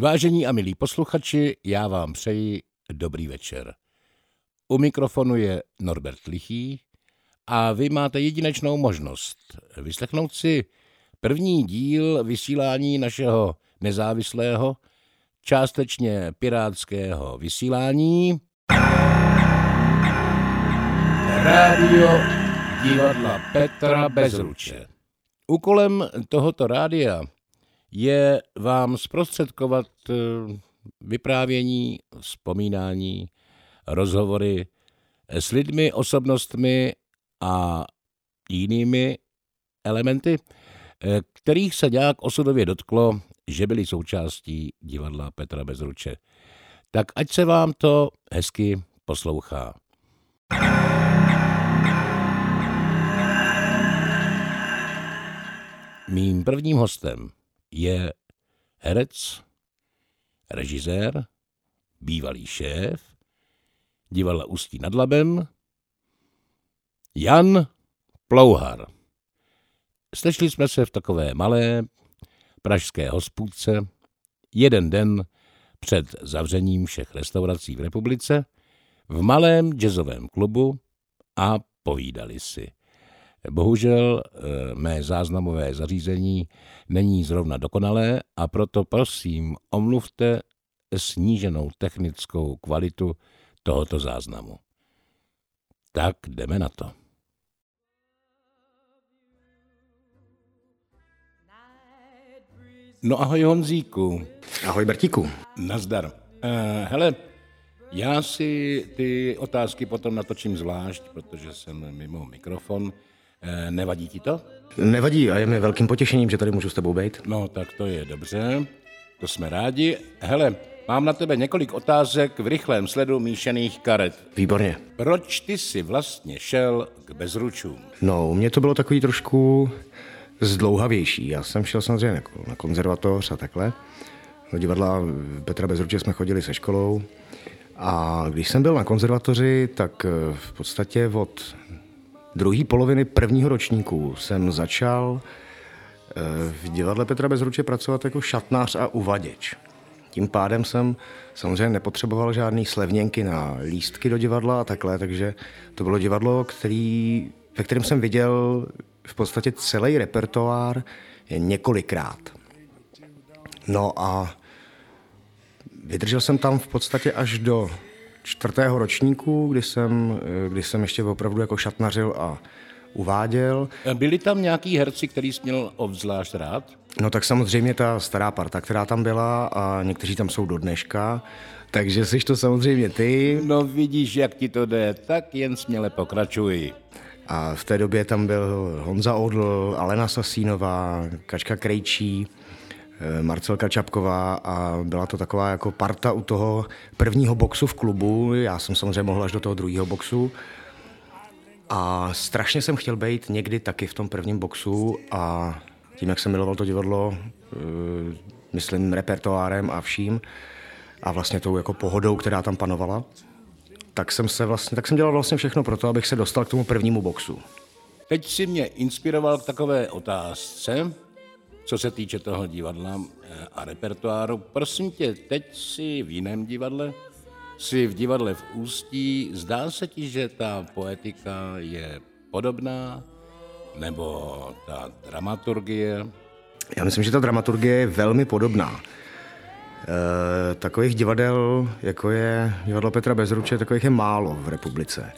Vážení a milí posluchači, já vám přeji dobrý večer. U mikrofonu je Norbert Lichý a vy máte jedinečnou možnost vyslechnout si první díl vysílání našeho nezávislého, částečně pirátského vysílání Rádio divadla Petra Bezruče. Úkolem tohoto rádia je vám zprostředkovat eh, vyprávění, vzpomínání, rozhovory s lidmi, osobnostmi a jinými elementy, eh, kterých se nějak osudově dotklo, že byli součástí divadla Petra Bezruče. Tak ať se vám to hezky poslouchá. Mým prvním hostem je herec, režisér, bývalý šéf, divadla Ústí nad Labem, Jan Plouhar. Slyšeli jsme se v takové malé pražské hospůdce jeden den před zavřením všech restaurací v republice v malém jazzovém klubu a povídali si. Bohužel eh, mé záznamové zařízení není zrovna dokonalé a proto prosím omluvte sníženou technickou kvalitu tohoto záznamu. Tak jdeme na to. No ahoj Honzíku. Ahoj Bertíku. Nazdar. Uh, hele, já si ty otázky potom natočím zvlášť, protože jsem mimo mikrofon. Eh, nevadí ti to? Nevadí a je mi velkým potěšením, že tady můžu s tebou být. No, tak to je dobře. To jsme rádi. Hele, mám na tebe několik otázek v rychlém sledu míšených karet. Výborně. Proč ty jsi vlastně šel k bezručům? No, u mě to bylo takový trošku zdlouhavější. Já jsem šel samozřejmě jako na konzervatoř a takhle. Do divadla Petra Bezruče jsme chodili se školou. A když jsem byl na konzervatoři, tak eh, v podstatě od druhé poloviny prvního ročníku jsem začal eh, v divadle Petra Bezruče pracovat jako šatnář a uvaděč. Tím pádem jsem samozřejmě nepotřeboval žádný slevněnky na lístky do divadla a takhle, takže to bylo divadlo, který, ve kterém jsem viděl v podstatě celý repertoár několikrát. No a vydržel jsem tam v podstatě až do čtvrtého ročníku, kdy jsem, kdy jsem ještě opravdu jako šatnařil a uváděl. Byli tam nějaký herci, který jsi měl obzvlášť rád? No tak samozřejmě ta stará parta, která tam byla a někteří tam jsou do dneška, takže jsi to samozřejmě ty. No vidíš, jak ti to jde, tak jen směle pokračuj. A v té době tam byl Honza Odl, Alena Sasínová, Kačka Krejčí, Eh, Marcelka Čapková a byla to taková jako parta u toho prvního boxu v klubu. Já jsem samozřejmě mohl až do toho druhého boxu. A strašně jsem chtěl být někdy taky v tom prvním boxu a tím, jak jsem miloval to divadlo, eh, myslím repertoárem a vším, a vlastně tou jako pohodou, která tam panovala, tak jsem, se vlastně, tak jsem dělal vlastně všechno pro to, abych se dostal k tomu prvnímu boxu. Teď si mě inspiroval k takové otázce, co se týče toho divadla eh, a repertoáru. Prosím tě, teď si v jiném divadle, si v divadle v Ústí, zdá se ti, že ta poetika je podobná, nebo ta dramaturgie? Já myslím, že ta dramaturgie je velmi podobná. E, takových divadel, jako je divadlo Petra Bezruče, takových je málo v republice.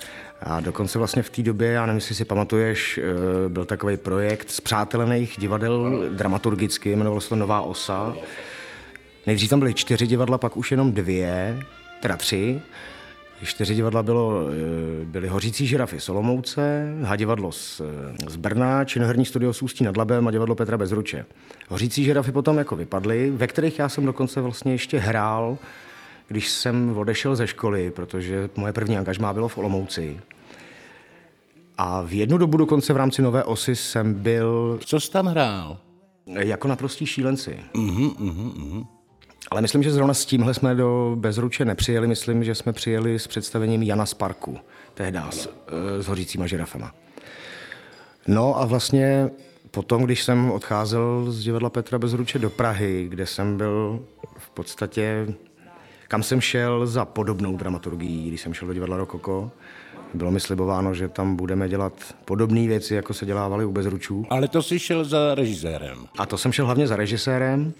A dokonce vlastně v té době, já nevím, jestli si pamatuješ, eh, byl takový projekt z přátelených divadel dramaturgicky, jmenovalo se to Nová osa. Nejdřív tam byly čtyři divadla, pak už jenom dvě, teda tři. Čtyři divadla bylo, eh, byly Hořící žirafy Solomouce, Hadivadlo z, eh, z Brna, Činoherní studio z Ústí nad Labem a divadlo Petra Bezruče. Hořící žirafy potom jako vypadly, ve kterých já jsem dokonce vlastně ještě hrál, když jsem odešel ze školy, protože moje první angažmá bylo v Olomouci. A v jednu dobu dokonce v rámci Nové osy jsem byl... Co jsi tam hrál? Jako naprostí šílenci. Uh-huh, uh-huh. Ale myslím, že zrovna s tímhle jsme do Bezruče nepřijeli. Myslím, že jsme přijeli s představením Jana z parku, tehdy s, eh, s hořícíma žirafama. No a vlastně potom, když jsem odcházel z divadla Petra Bezruče do Prahy, kde jsem byl v podstatě, kam jsem šel za podobnou dramaturgií, když jsem šel do divadla Rokoko, bylo mi slibováno, že tam budeme dělat podobné věci, jako se dělávaly u Bezručů. Ale to jsi šel za režisérem. A to jsem šel hlavně za režisérem,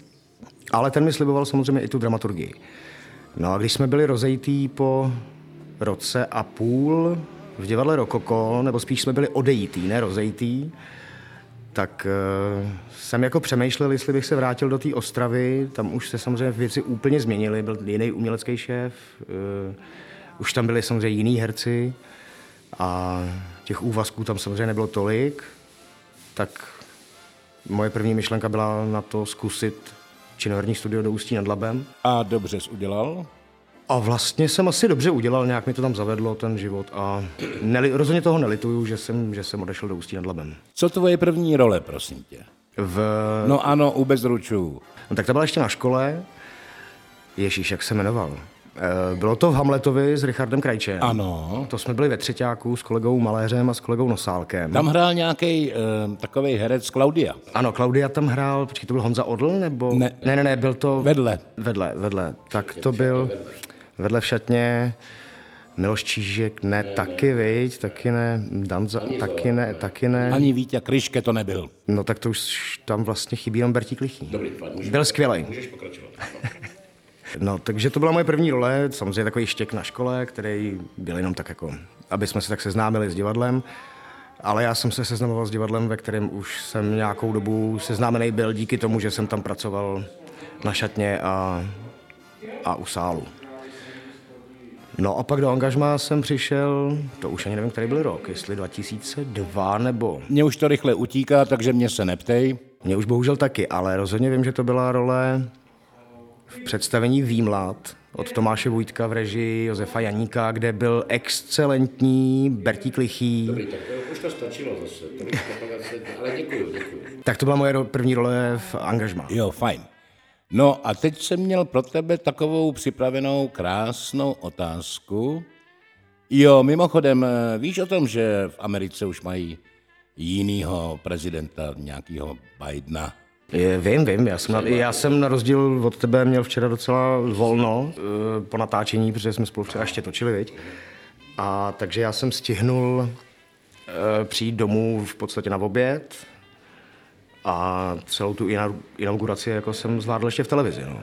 ale ten mi sliboval samozřejmě i tu dramaturgii. No a když jsme byli rozejtí po roce a půl v divadle Rokoko, nebo spíš jsme byli odejítí, ne rozejtí, tak uh, jsem jako přemýšlel, jestli bych se vrátil do té Ostravy. Tam už se samozřejmě věci úplně změnily, byl jiný umělecký šéf, uh, už tam byli samozřejmě jiní herci a těch úvazků tam samozřejmě nebylo tolik, tak moje první myšlenka byla na to zkusit činoherní studio do Ústí nad Labem. A dobře jsi udělal? A vlastně jsem asi dobře udělal, nějak mi to tam zavedlo, ten život. A neli, rozhodně toho nelituju, že jsem, že jsem odešel do Ústí nad Labem. Co tvoje první role, prosím tě? V... No ano, u Bezručů. No, tak to byla ještě na škole. Ježíš, jak se jmenoval? Eh, bylo to v Hamletovi s Richardem Krajčem. Ano. To jsme byli ve třetíku s kolegou Maléřem a s kolegou Nosálkem. Tam hrál nějaký uh, takový herec Klaudia. Ano, Klaudia tam hrál, počkej, to byl Honza Odl, nebo? Ne. ne, ne, ne byl to... Vedle. Vedle, vedle. Tak to byl vedle v šatně Miloš Čížek, ne, taky, viď, taky ne, Danza, taky ne, taky ne. Ani Vítě Kryške to nebyl. No tak to už tam vlastně chybí jenom Bertík Lichý. Dobrý, Byl skvělý. Můžeš pokračovat. No, takže to byla moje první role, samozřejmě takový štěk na škole, který byl jenom tak jako, aby jsme se tak seznámili s divadlem. Ale já jsem se seznamoval s divadlem, ve kterém už jsem nějakou dobu seznámený byl díky tomu, že jsem tam pracoval na šatně a, a u sálu. No a pak do angažmá jsem přišel, to už ani nevím, který byl rok, jestli 2002 nebo... Mně už to rychle utíká, takže mě se neptej. Mně už bohužel taky, ale rozhodně vím, že to byla role v představení Výmlad od Tomáše Vojtka v režii Josefa Janíka, kde byl excelentní Bertík Lichý. Dobrý, tak to už to stačilo zase. ale děkuju, děkuju. Tak to byla moje první role v angažmá. Jo, fajn. No a teď jsem měl pro tebe takovou připravenou krásnou otázku. Jo, mimochodem, víš o tom, že v Americe už mají jinýho prezidenta, nějakého Bidena? Je, vím, vím. Já jsem, na, já jsem na rozdíl od tebe měl včera docela volno uh, po natáčení, protože jsme spolu včera ještě točili, viď? A takže já jsem stihnul uh, přijít domů v podstatě na oběd a celou tu inauguraci jako jsem zvládl ještě v televizi. No.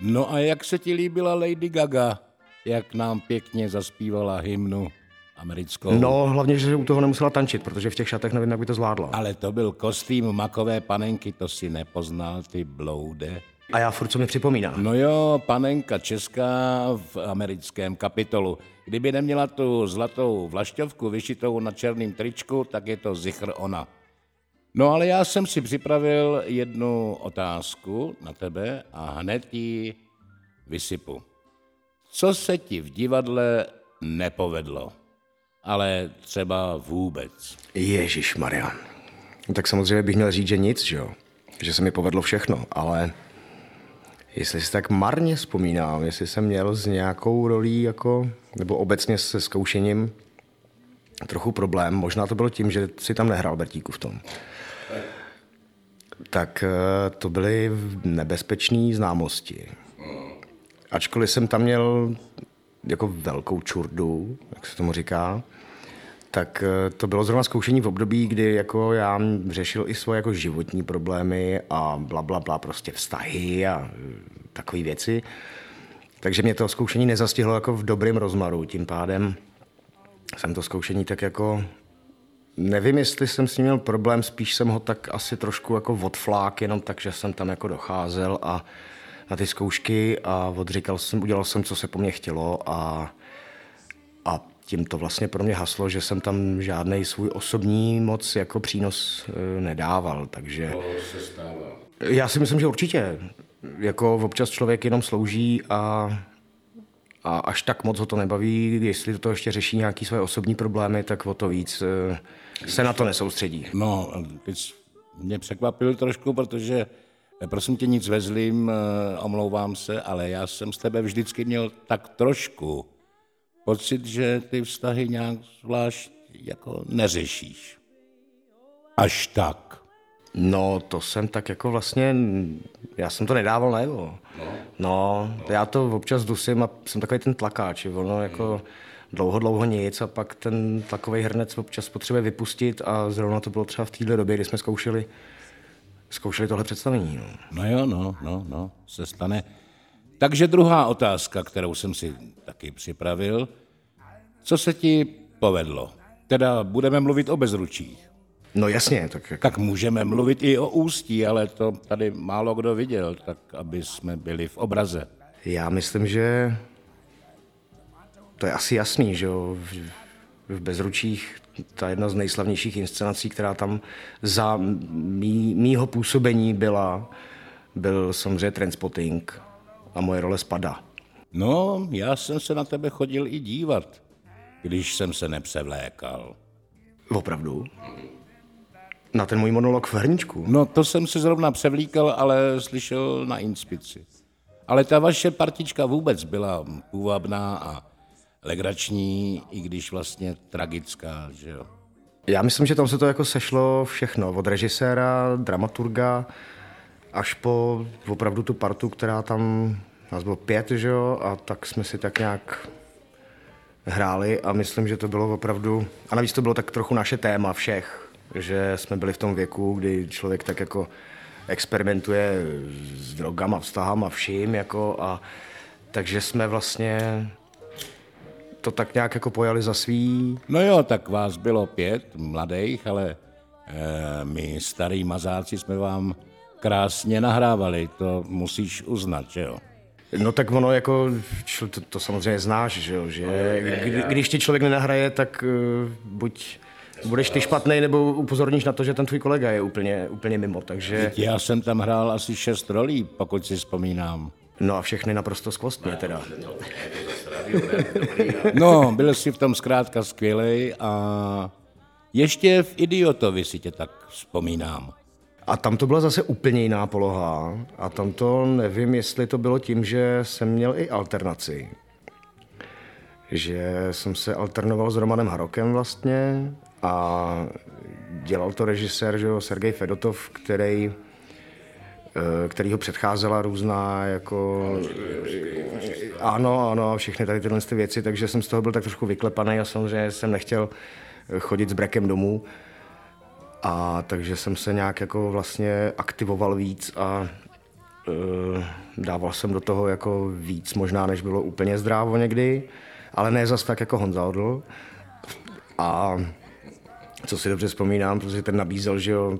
no a jak se ti líbila Lady Gaga? Jak nám pěkně zaspívala hymnu? Americkou. No, hlavně, že u toho nemusela tančit, protože v těch šatech nevím, jak by to zvládla. Ale to byl kostým makové panenky, to si nepoznal, ty bloude. A já furt, co mi připomíná. No jo, panenka česká v americkém kapitolu. Kdyby neměla tu zlatou vlašťovku vyšitou na černém tričku, tak je to zichr ona. No ale já jsem si připravil jednu otázku na tebe a hned ji vysypu. Co se ti v divadle nepovedlo? Ale třeba vůbec. Ježíš Maria. No, tak samozřejmě bych měl říct, že nic, že jo? Že se mi povedlo všechno, ale jestli si tak marně vzpomínám, jestli jsem měl s nějakou rolí, jako, nebo obecně se zkoušením, trochu problém. Možná to bylo tím, že si tam nehrál Bertíku v tom. Tak eh, to byly nebezpečné známosti. Ačkoliv jsem tam měl jako velkou čurdu, jak se tomu říká, tak eh, to bylo zrovna zkoušení v období, kdy jako já řešil i svoje jako životní problémy a bla, bla, bla, prostě vztahy a eh, takové věci. Takže mě to zkoušení nezastihlo jako v dobrém rozmaru. Tím pádem jsem to zkoušení tak jako Nevím, jestli jsem s ním měl problém, spíš jsem ho tak asi trošku jako odflák, jenom tak, že jsem tam jako docházel a na ty zkoušky a odříkal jsem, udělal jsem, co se po mně chtělo a, a tím to vlastně pro mě haslo, že jsem tam žádný svůj osobní moc jako přínos e, nedával, takže... To se stává. Já si myslím, že určitě. Jako občas člověk jenom slouží a, a až tak moc ho to nebaví, jestli to ještě řeší nějaké své osobní problémy, tak o to víc e, se na to nesoustředí. No, ty mě překvapil trošku, protože e, prosím tě nic vezlím, omlouvám se, ale já jsem z tebe vždycky měl tak trošku pocit, že ty vztahy nějak zvlášť jako neřešíš. Až tak. No, to jsem tak jako vlastně, já jsem to nedával najevo. No, no já to občas dusím a jsem takový ten tlakáč, ono jako dlouho, dlouho nic a pak ten tlakový hrnec občas potřebuje vypustit a zrovna to bylo třeba v téhle době, kdy jsme zkoušeli, zkoušeli tohle představení. No. no jo, no, no, no, se stane. Takže druhá otázka, kterou jsem si taky připravil. Co se ti povedlo? Teda budeme mluvit o bezručích. No jasně. Tak, tak můžeme mluvit i o ústí, ale to tady málo kdo viděl, tak aby jsme byli v obraze. Já myslím, že to je asi jasný, že jo. V, v Bezručích ta jedna z nejslavnějších inscenací, která tam za mý, mýho působení byla, byl samozřejmě Transpotting a moje role spada. No, já jsem se na tebe chodil i dívat, když jsem se nepřevlékal. Opravdu? Na ten můj monolog v hrničku? No, to jsem se zrovna převlíkal, ale slyšel na inspici. Ale ta vaše partička vůbec byla půvabná a legrační, i když vlastně tragická, že jo? Já myslím, že tam se to jako sešlo všechno, od režiséra, dramaturga, až po opravdu tu partu, která tam, nás bylo pět, že jo, a tak jsme si tak nějak hráli a myslím, že to bylo opravdu, a navíc to bylo tak trochu naše téma všech, že jsme byli v tom věku, kdy člověk tak jako experimentuje s drogama, vztahama, vším, jako a takže jsme vlastně to tak nějak jako pojali za svý. No jo, tak vás bylo pět mladých, ale e, my starý mazáci jsme vám krásně nahrávali, to musíš uznat, že jo? No tak ono jako, to, to samozřejmě znáš, že jo, že kdy, když ti člověk nenahraje, tak uh, buď budeš ty špatný, nebo upozorníš na to, že ten tvůj kolega je úplně, úplně mimo, takže... Já jsem tam hrál asi šest rolí, pokud si vzpomínám. No a všechny naprosto skvostně teda. No, byl jsi v tom zkrátka skvělej a ještě v Idiotovi si tě tak vzpomínám. A tam to byla zase úplně jiná poloha. A tam to nevím, jestli to bylo tím, že jsem měl i alternaci. Že jsem se alternoval s Romanem Harokem vlastně a dělal to režisér, že jo, Sergej Fedotov, který eh, který ho předcházela různá jako... Ano, ano, všechny tady tyhle věci, takže jsem z toho byl tak trošku vyklepaný a samozřejmě jsem nechtěl chodit s brekem domů. A takže jsem se nějak jako vlastně aktivoval víc a e, dával jsem do toho jako víc možná, než bylo úplně zdrávo někdy, ale ne zas tak jako Honza Odl. A co si dobře vzpomínám, protože ten nabízel, že jo,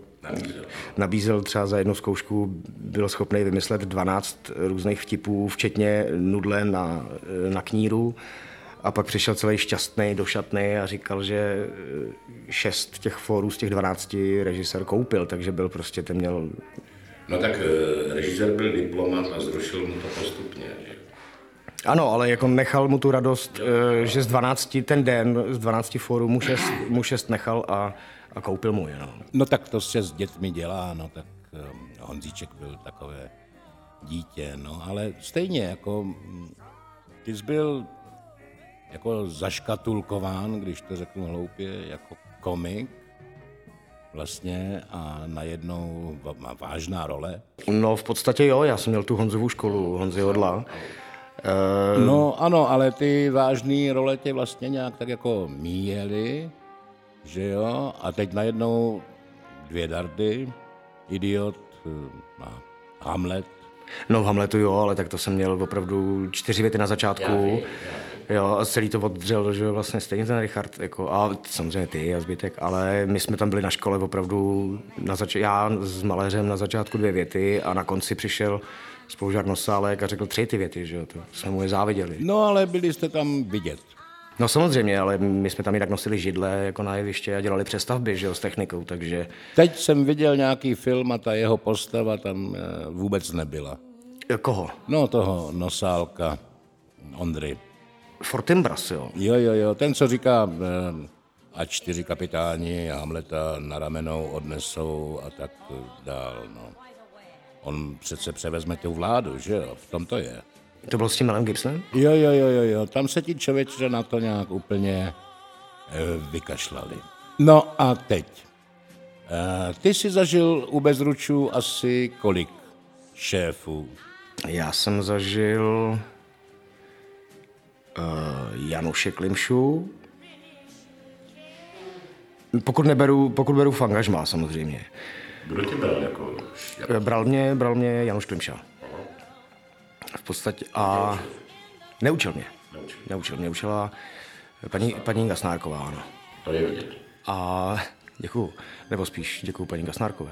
nabízel třeba za jednu zkoušku, byl schopný vymyslet 12 různých vtipů, včetně nudle na, na kníru a pak přišel celý šťastný do šatny a říkal, že eh, šest těch fórů z těch dvanácti režisér koupil, takže byl prostě, ten měl... No tak eh, režisér byl diplomat a zrušil mu to postupně. Ano, ale jako nechal mu tu radost, eh, že z 12 ten den, z 12 fórů mu šest, mu šest nechal a, a koupil mu je. No. no tak to se s dětmi dělá, no tak Honzíček byl takové dítě, no ale stejně jako hm, ty jsi byl jako zaškatulkován, když to řeknu hloupě, jako komik vlastně a najednou má vážná role? No v podstatě jo, já jsem měl tu Honzovou školu, Honzi Odla. E... No ano, ale ty vážné role tě vlastně nějak tak jako míjely, že jo, a teď najednou dvě dardy, Idiot eh, a Hamlet. No v Hamletu jo, ale tak to jsem měl opravdu čtyři věty na začátku. Já, já. Jo, a celý to oddřel, že vlastně stejně ten Richard, jako, a samozřejmě ty a zbytek, ale my jsme tam byli na škole opravdu, na zač- já s maléřem na začátku dvě věty a na konci přišel spolužák Nosálek a řekl tři ty věty, že jo, to jsme mu je záviděli. No ale byli jste tam vidět. No samozřejmě, ale my jsme tam jinak nosili židle jako na jeviště a dělali přestavby že jo, s technikou, takže... Teď jsem viděl nějaký film a ta jeho postava tam eh, vůbec nebyla. Koho? No toho Nosálka, Ondry. Fortinbras, jo. Jo, jo, jo, ten, co říká, eh, a čtyři kapitáni Hamleta na ramenou odnesou a tak dál, no. On přece převezme tu vládu, že jo, v tom to je. To bylo s tím Melem Gibsonem? Jo, jo, jo, jo, jo, tam se ti člověče na to nějak úplně e, vykašlali. No a teď. Eh, Ty jsi zažil u Bezručů asi kolik šéfů? Já jsem zažil Januše Klimšu, pokud, neberu, pokud beru v angažmá samozřejmě. Kdo tě bral jako Eh, Bral mě, bral mě Januš Klimša. V podstatě a neučil mě. Neučil mě, učila paní, paní Gasnárková, ano. To je vidět. A děkuju, nebo spíš děkuju paní Gasnárkové.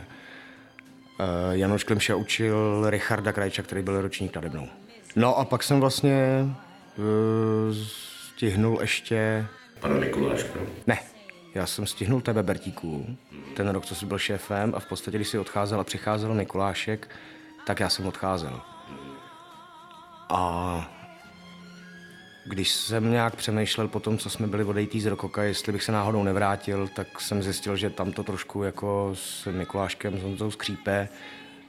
Uh, Januš Klimša učil Richarda Krajča, který byl ročník nade mnou. No a pak jsem vlastně stihnul ještě... Pana Mikuláška. Ne, já jsem stihnul tebe Bertíků, ten rok, co jsi byl šéfem a v podstatě, když jsi odcházel a přicházel Mikulášek, tak já jsem odcházel. A když jsem nějak přemýšlel po tom, co jsme byli odejtý z Rokoka, jestli bych se náhodou nevrátil, tak jsem zjistil, že tam to trošku jako s Mikuláškem, s Honzou skřípe,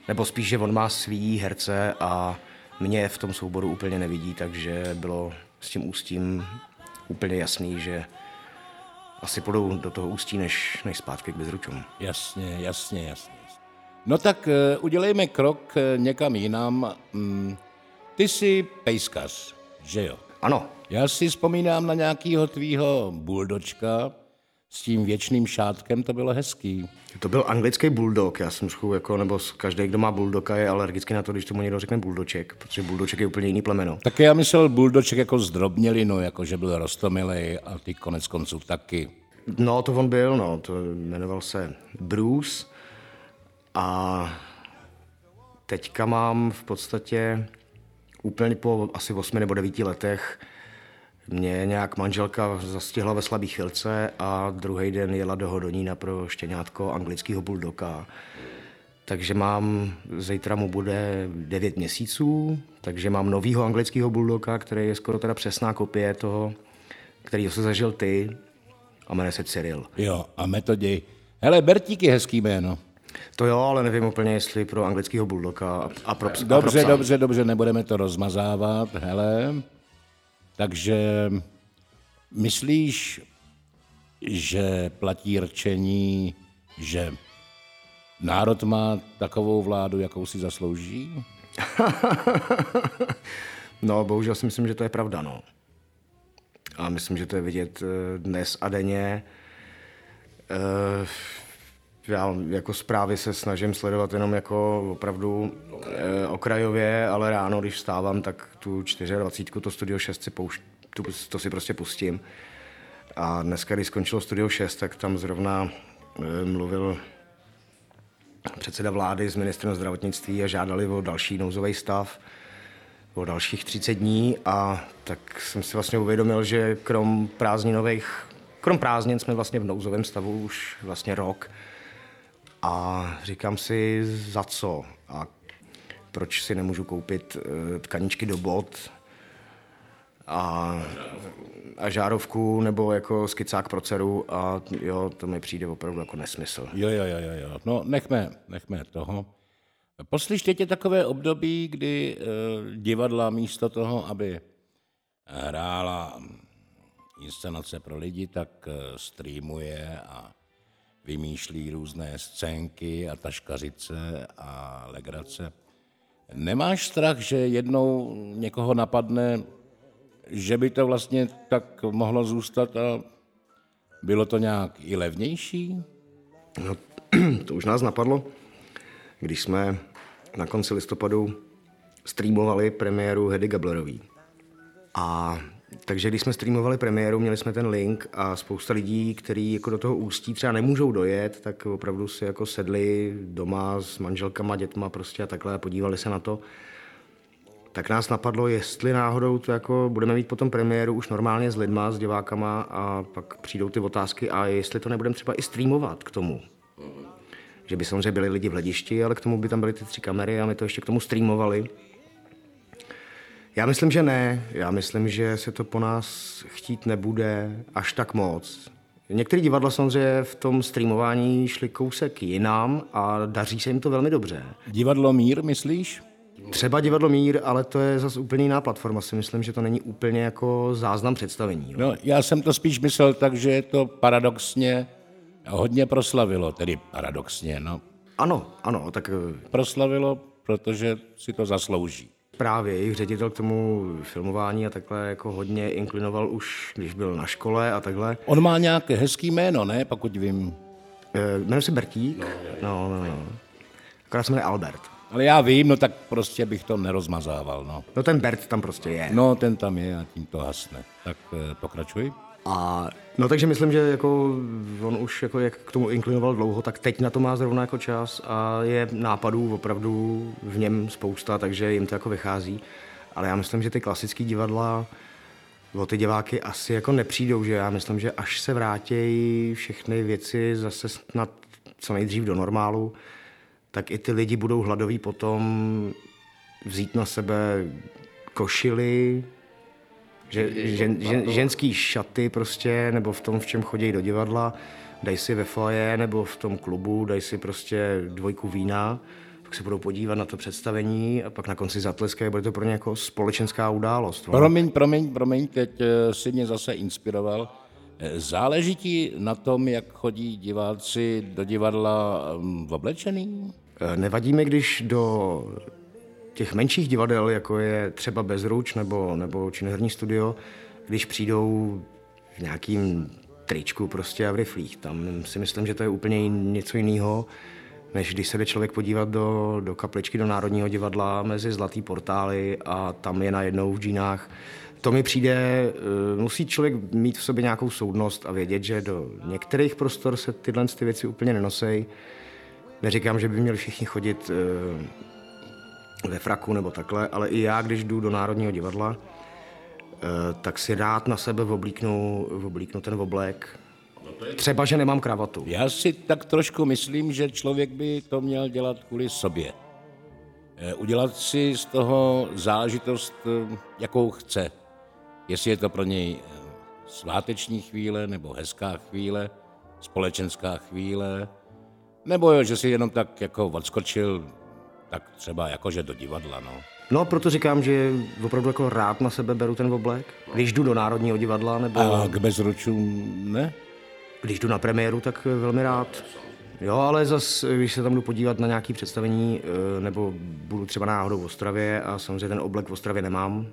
nebo spíš, že on má svý herce a mě v tom souboru úplně nevidí, takže bylo s tím ústím úplně jasný, že asi půjdou do toho ústí, než, než zpátky k Bezručům. Jasně, jasně, jasně. No tak eh, udělejme krok eh, někam jinam. Mm, Ty jsi pejskař, že jo? Ano, Já si vzpomínám na nějakýho tvýho buldočka s tím věčným šátkem, to bylo hezký. to byl anglický bulldog, já jsem trochu jako, nebo každý, kdo má bulldoga, je alergický na to, když tomu někdo řekne buldoček, protože buldoček je úplně jiný plemeno. Tak já myslel buldoček jako zdrobnělinu, jako že byl rostomilej a ty konec konců taky. No, to on byl, no, to jmenoval se Bruce a teďka mám v podstatě úplně po asi 8 nebo 9 letech mě nějak manželka zastihla ve slabý chvilce a druhý den jela do Hodonína pro štěňátko anglického bulldoga. Takže mám, zítra mu bude 9 měsíců, takže mám novýho anglického bulldoga, který je skoro teda přesná kopie toho, který se zažil ty a jmenuje se Cyril. Jo, a metodě. Hele, Bertík je hezký jméno. To jo, ale nevím úplně, jestli pro anglického bulldoga a, ps- a pro Dobře, psa. dobře, dobře, nebudeme to rozmazávat, hele. Takže myslíš, že platí rčení, že národ má takovou vládu, jakou si zaslouží? No, bohužel si myslím, že to je pravda, no. A myslím, že to je vidět eh, dnes a denně. Eh, Já jako zprávy se snažím sledovat jenom jako opravdu eh, okrajově, ale ráno, když vstávám, tak tu 24, to Studio 6 si poušť, tu, to si prostě pustím. A dneska, když skončilo Studio 6, tak tam zrovna eh, mluvil předseda vlády s ministrem zdravotnictví a žádali o další nouzový stav o dalších 30 dní a tak jsem si vlastně uvědomil, že krom prázdninových, krom prázdnin jsme vlastně v nouzovém stavu už vlastně rok a říkám si za co a proč si nemůžu koupit eh, tkaničky do bot a, a žárovku nebo jako skicák pro dceru a jo, to mi přijde opravdu jako nesmysl. Jo, jo, jo, jo. No, nechme, nechme toho. Poslyš, teď je takové období, kdy e, divadla místo toho, aby hrála inscenace pro lidi, tak e, streamuje a vymýšlí různé scénky a taškařice a legrace. Nemáš strach, že jednou někoho napadne, že by to vlastně tak mohlo zůstat a bylo to nějak i levnější? No, to už nás napadlo, když jsme na konci listopadu streamovali premiéru Hedy Gablerový. A takže když jsme streamovali premiéru, měli jsme ten link a spousta lidí, kteří jako do toho ústí třeba nemůžou dojet, tak opravdu si jako sedli doma s manželkama, dětma prostě a takhle a podívali se na to. Tak nás napadlo, jestli náhodou to jako budeme mít potom premiéru už normálně s lidma, s divákama a pak přijdou ty otázky a jestli to nebudeme třeba i streamovat k tomu. Že by samozřejmě byli lidi v hledišti, ale k tomu by tam byly ty tři kamery a my to ještě k tomu streamovali. Já myslím, že ne. Já myslím, že se to po nás chtít nebude až tak moc. Některé divadla samozřejmě v tom streamování šli kousek jinam a daří se jim to velmi dobře. Divadlo Mír, myslíš? Třeba divadlo Mír, ale to je zase úplně jiná platforma. Si myslím, že to není úplně jako záznam představení. Jo. No, já jsem to spíš myslel tak, že je to paradoxně Hodně proslavilo, tedy paradoxně, no. Ano, ano, tak eh, Proslavilo, protože si to zaslouží. Právě jejich ředitel k tomu filmování a takhle jako hodně inklinoval už, když byl na škole a takhle. On má nějaké hezký jméno, ne, pokud vím. Eh, Jmenuje se Bertík? No, no, no. Akorát se jmenuje Albert. Ale já vím, no tak prostě bych to nerozmazával, no. No ten Bert tam prostě je. No, ten tam je a tím to hasne. Tak eh, pokračuj. A no takže myslím, že jako on už jako jak k tomu inklinoval dlouho, tak teď na to má zrovna jako čas a je nápadů opravdu v něm spousta, takže jim to jako vychází. Ale já myslím, že ty klasické divadla o ty diváky asi jako nepřijdou, že já myslím, že až se vrátí všechny věci zase snad co nejdřív do normálu, tak i ty lidi budou hladoví potom vzít na sebe košily, že, žen, žen, ženský šaty prostě, nebo v tom, v čem chodí do divadla, dají si ve foje nebo v tom klubu, dají si prostě dvojku vína, pak se budou podívat na to představení a pak na konci zatleskají, bude to pro ně jako společenská událost. No. Promiň, promiň, promiň, teď eh, si mě zase inspiroval. Eh, Záleží ti na tom, jak chodí diváci do divadla mm, v oblečený? E, Nevadí mi, když do těch menších divadel, jako je třeba Bezruč nebo, nebo Činoherní studio, když přijdou v nějakým tričku prostě a v riflích. Tam si myslím, že to je úplně něco jiného, než když se jde člověk podívat do, do kapličky do Národního divadla mezi zlatý portály a tam je najednou v džínách. To mi přijde, eh, musí člověk mít v sobě nějakou soudnost a vědět, že do některých prostor se tyhle ty věci úplně nenosej. Neříkám, že by měli všichni chodit eh, ve fraku nebo takhle, ale i já, když jdu do Národního divadla, eh, tak si rád na sebe oblíknu, oblíknu ten oblek. Třeba, že nemám kravatu. Já si tak trošku myslím, že člověk by to měl dělat kvůli sobě. Eh, Udělat si z toho záležitost, eh, jakou chce. Jestli je to pro něj sváteční chvíle, nebo hezká chvíle, společenská chvíle, nebo jo, že si jenom tak jako odskočil, tak třeba jakože do divadla, no. No, proto říkám, že opravdu jako rád na sebe beru ten oblek. Když jdu do Národního divadla nebo A k bezručům ne? když jdu na premiéru, tak velmi rád. Jo, ale zas, když se tam jdu podívat na nějaké představení, eh, nebo budu třeba náhodou v Ostravě a samozřejmě ten oblek v Ostravě nemám,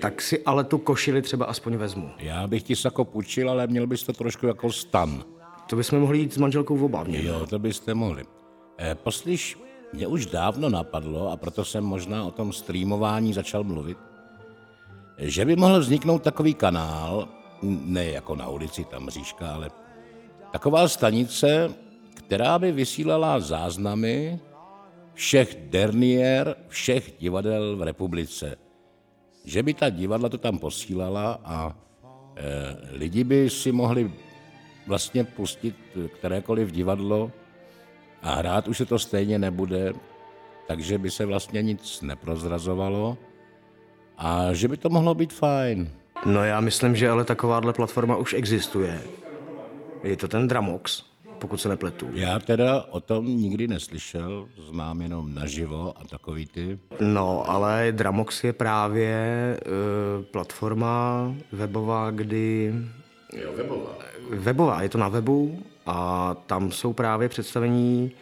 tak si ale tu košili třeba aspoň vezmu. Já bych ti sako půjčil, ale měl bys to trošku jako stan. To bychom mohli jít s manželkou v oba. v něm. Jo, to byste mohli. Eh, poslyš, mě už dávno napadlo, a proto jsem možná o tom streamování začal mluvit, že by mohl vzniknout takový kanál, ne jako na ulici tam říška, ale taková stanice, která by vysílala záznamy všech derniér, všech divadel v republice. Že by ta divadla to tam posílala a e, lidi by si mohli vlastně pustit kterékoliv divadlo a hrát už se to stejně nebude, takže by se vlastně nic neprozrazovalo a že by to mohlo být fajn. No já myslím, že ale takováhle platforma už existuje. Je to ten Dramox, pokud se nepletu. Já teda o tom nikdy neslyšel, znám jenom naživo a takový ty. No, ale Dramox je právě uh, platforma webová, kdy... Jo, webová. Webová, je to na webu a tam jsou právě představení,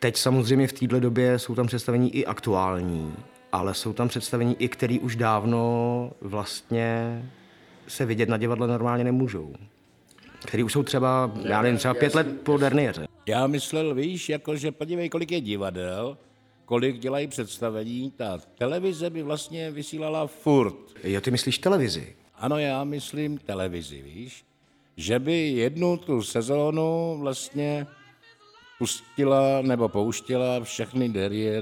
teď samozřejmě v této době jsou tam představení i aktuální, ale jsou tam představení i, které už dávno vlastně se vidět na divadle normálně nemůžou. Který už jsou třeba, já nevím, třeba pět let po derniéře. Já myslel, víš, jako že podívej, kolik je divadel, kolik dělají představení, ta televize by vlastně vysílala furt. Jo, ty myslíš televizi? Ano, já myslím televizi, víš? Že by jednu tu sezónu vlastně pustila nebo pouštila všechny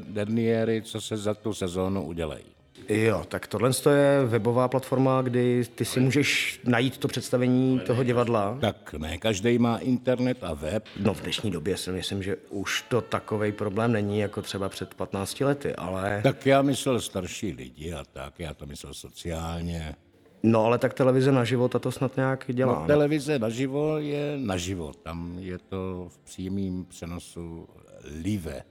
derniéry, co se za tu sezónu udělají. Jo, tak tohle je webová platforma, kdy ty si můžeš najít to představení toho divadla. Tak ne každý má internet a web. No v dnešní době si myslím, že už to takový problém není jako třeba před 15 lety, ale... Tak já myslel starší lidi a tak, já to myslel sociálně. No ale tak televize na život to snad nějak dělá. No, televize naživo je naživo, tam je to v přímém přenosu live.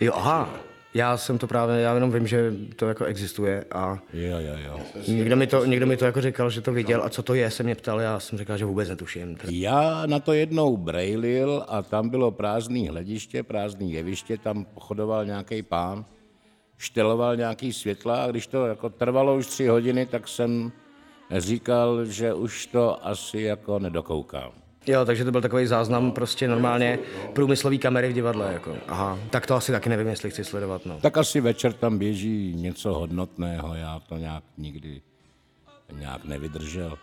Jo, aha, Já jsem to právě, já jenom vím, že to jako existuje a Jo, jo, jo. někdo mi to, někdo mi to jako říkal, že to viděl a co to je, se mě ptal, já jsem říkal, že vůbec netuším. Já na to jednou brejlil a tam bylo prázdný hlediště, prázdný jeviště, tam pochodoval nějaký pán, šteloval nějaký světla a když to jako trvalo už tři hodiny, tak jsem říkal, že už to asi jako nedokoukám. Jo, takže to byl takový záznam prostě normálně průmyslový kamery v divadle. Jako. Aha, tak to asi taky nevím, jestli chci sledovat. No. Tak asi večer tam běží něco hodnotného, já to nějak nikdy nějak nevydržel.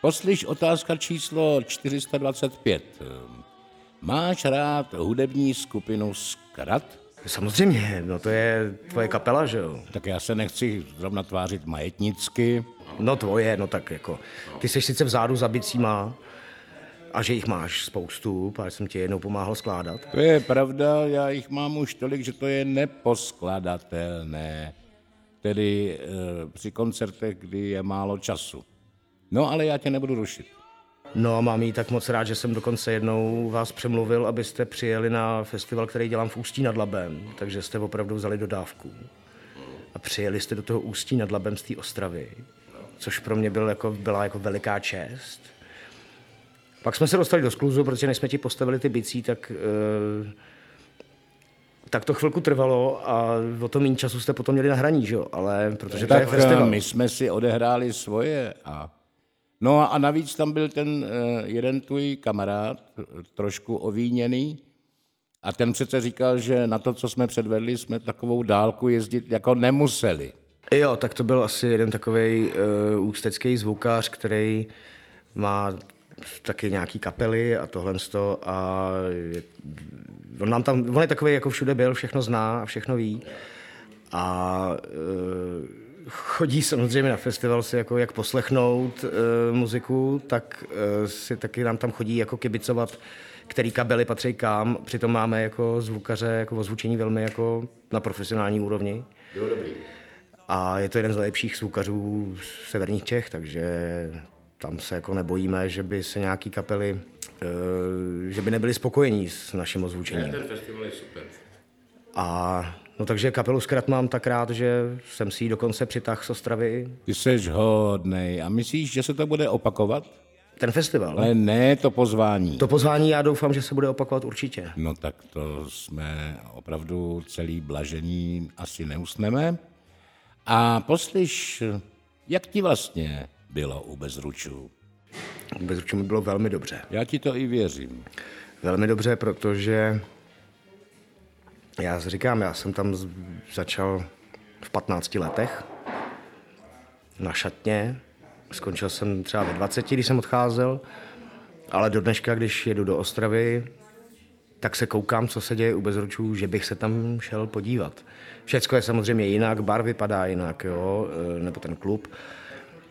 Poslyš otázka číslo 425. Máš rád hudební skupinu Skrat? Samozřejmě, no to je tvoje kapela, že jo? Tak já se nechci zrovna tvářit majetnicky. No tvoje, no tak jako. Ty jsi sice vzadu za bicíma, a že jich máš spoustu, protože jsem ti jednou pomáhal skládat. To je pravda, já jich mám už tolik, že to je neposkladatelné. Tedy e, při koncertech, kdy je málo času. No ale já tě nebudu rušit. No a mám jí tak moc rád, že jsem dokonce jednou vás přemluvil, abyste přijeli na festival, který dělám v Ústí nad Labem, takže jste opravdu vzali dodávku. A přijeli jste do toho Ústí nad Labem z té Ostravy, což pro mě byl jako, byla jako veliká čest. Pak jsme se dostali do skluzu, protože než jsme ti postavili ty bicí, tak, uh, tak to chvilku trvalo a o to méně času jste potom měli na hraní, že jo? Ale protože tak to je festival. my jsme si odehráli svoje a No a navíc tam byl ten uh, jeden tvůj kamarád, trošku ovíněný, a ten přece říkal, že na to, co jsme předvedli, jsme takovou dálku jezdit jako nemuseli. Jo, tak to byl asi jeden takový uh, ústecký zvukář, který má taky nějaký kapely a tohle to a je, on, nám tam, on je takový, jako všude byl, všechno zná a všechno ví. A uh, chodí samozřejmě na festival si jako jak poslechnout uh, muziku, tak uh, si taky nám tam chodí jako kibicovat, který kabely patří kam. Přitom máme jako zvukaře, jako ozvučení velmi jako na profesionální úrovni. Jo, dobrý. A je to jeden z nejlepších zvukařů severních Čech, takže tam se jako nebojíme, že by se nějaký kapely, uh, že by nebyli spokojení s naším ozvučením. Ten festival je super. A no takže kapelu Skrat mám tak rád, že jsem si ji dokonce přitáhl z Ostravy. Ty jsi hodnej. A myslíš, že se to bude opakovat? Ten festival? Ale ne to pozvání. To pozvání já doufám, že se bude opakovat určitě. No tak to jsme opravdu celý blažení asi neusneme. A poslyš, jak ti vlastně bylo u Bezručů? U Bezručů mi bylo velmi dobře. Já ti to i věřím. Velmi dobře, protože já říkám, já jsem tam začal v 15 letech na šatně. Skončil jsem třeba ve 20, když jsem odcházel, ale do dneška, když jedu do Ostravy, tak se koukám, co se děje u Bezručů, že bych se tam šel podívat. Všecko je samozřejmě jinak, bar vypadá jinak, jo, e, nebo ten klub.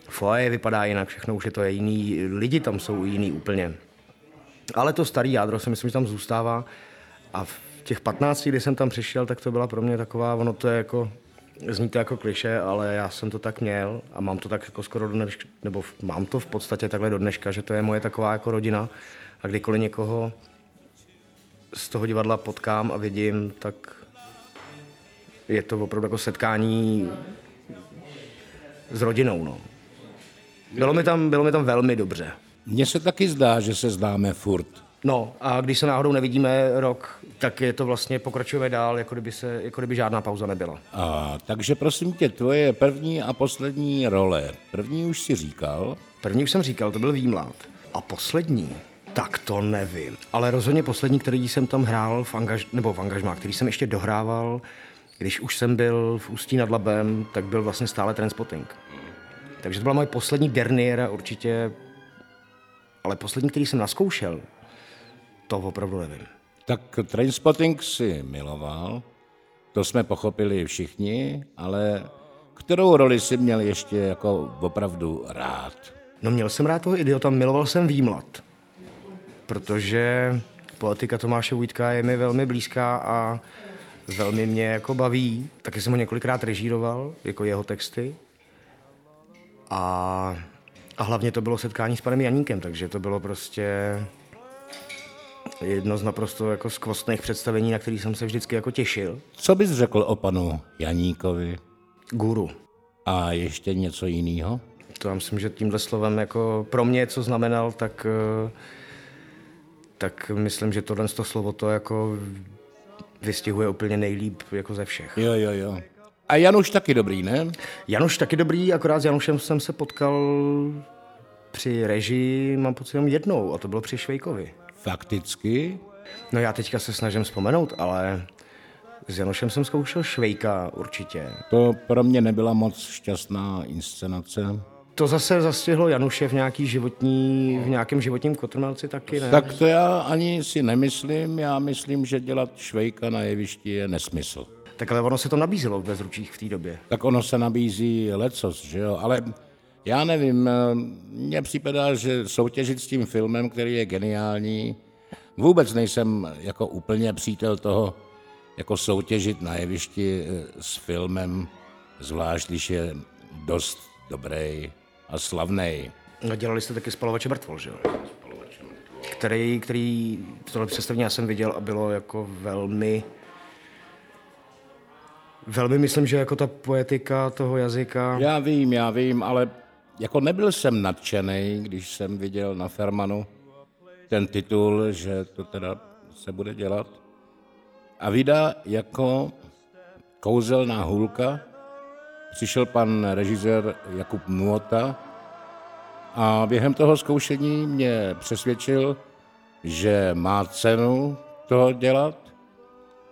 Foje vypadá jinak, všechno už je to jiný, lidi tam jsou jiný úplně. Ale to starý jádro si myslím, že tam zůstává a těch 15, kdy jsem tam přišel, tak to byla pro mě taková, ono to je jako, zní to jako kliše, ale já jsem to tak měl a mám to tak jako skoro do dneška, nebo mám to v podstatě takhle do dneška, že to je moje taková jako rodina a kdykoliv někoho z toho divadla potkám a vidím, tak je to opravdu jako setkání s rodinou. No. Bylo mi tam, bylo mi tam velmi dobře. Mně se taky zdá, že se známe furt. No a když se náhodou nevidíme rok, tak je to vlastně pokračujeme dál, jako kdyby, se, jako kdyby žádná pauza nebyla. A, takže prosím tě, tvoje první a poslední role. První už si říkal. První už jsem říkal, to byl Výmlad. A poslední, tak to nevím. Ale rozhodně poslední, který jsem tam hrál v, angaž, nebo v angažmá, který jsem ještě dohrával, když už jsem byl v Ústí nad Labem, tak byl vlastně stále Transpotting. Takže to byla moje poslední derniéra určitě, ale poslední, který jsem naskoušel, to opravdu nevím. Tak Trainspotting si miloval, to jsme pochopili všichni, ale kterou roli si měl ještě jako opravdu rád? No měl jsem rád toho idiota, miloval jsem výmlad, protože politika Tomáše Vujtka je mi velmi blízká a velmi mě jako baví. Taky jsem ho několikrát režíroval, jako jeho texty. A, a hlavně to bylo setkání s panem Janíkem, takže to bylo prostě Jedno z naprosto jako skvostných představení, na který jsem se vždycky jako těšil. Co bys řekl o panu Janíkovi? Guru. A ještě něco jiného? To já myslím, že tímhle slovem jako pro mě, co znamenal, tak, eh, tak myslím, že tohle to slovo to jako vystihuje úplně nejlíp jako ze všech. Jo, jo, jo. A Januš taky dobrý, ne? Januš taky dobrý, akorát s Janušem jsem se potkal při režii, mám pocit, jenom jednou, a to bylo při Švejkovi. Fakticky? No já teďka se snažím vzpomenout, ale s Janošem jsem zkoušel Švejka určitě. To pro mě nebyla moc šťastná inscenace. To zase zastihlo Januše v, nějaký životní, v nějakém životním kotrmelci taky, ne? Tak to já ani si nemyslím. Já myslím, že dělat švejka na jevišti je nesmysl. Tak ale ono se to nabízelo v bezručích v té době. Tak ono se nabízí lecos, že jo? Ale já nevím, mně připadá, že soutěžit s tím filmem, který je geniální, vůbec nejsem jako úplně přítel toho, jako soutěžit na jevišti eh, s filmem, zvlášť když je dost dobrý a slavný. No, dělali jste taky spalovače mrtvol, že jo? Který, který, tohle představení já jsem viděl a bylo jako velmi, velmi myslím, že jako ta poetika toho jazyka. Já vím, já vím, ale jako nebyl jsem nadšený, když jsem viděl na Fermanu ten titul, že to teda se bude dělat. A vydá jako kouzelná hůlka přišel pan režisér Jakub Nuota a během toho zkoušení mě přesvědčil, že má cenu to dělat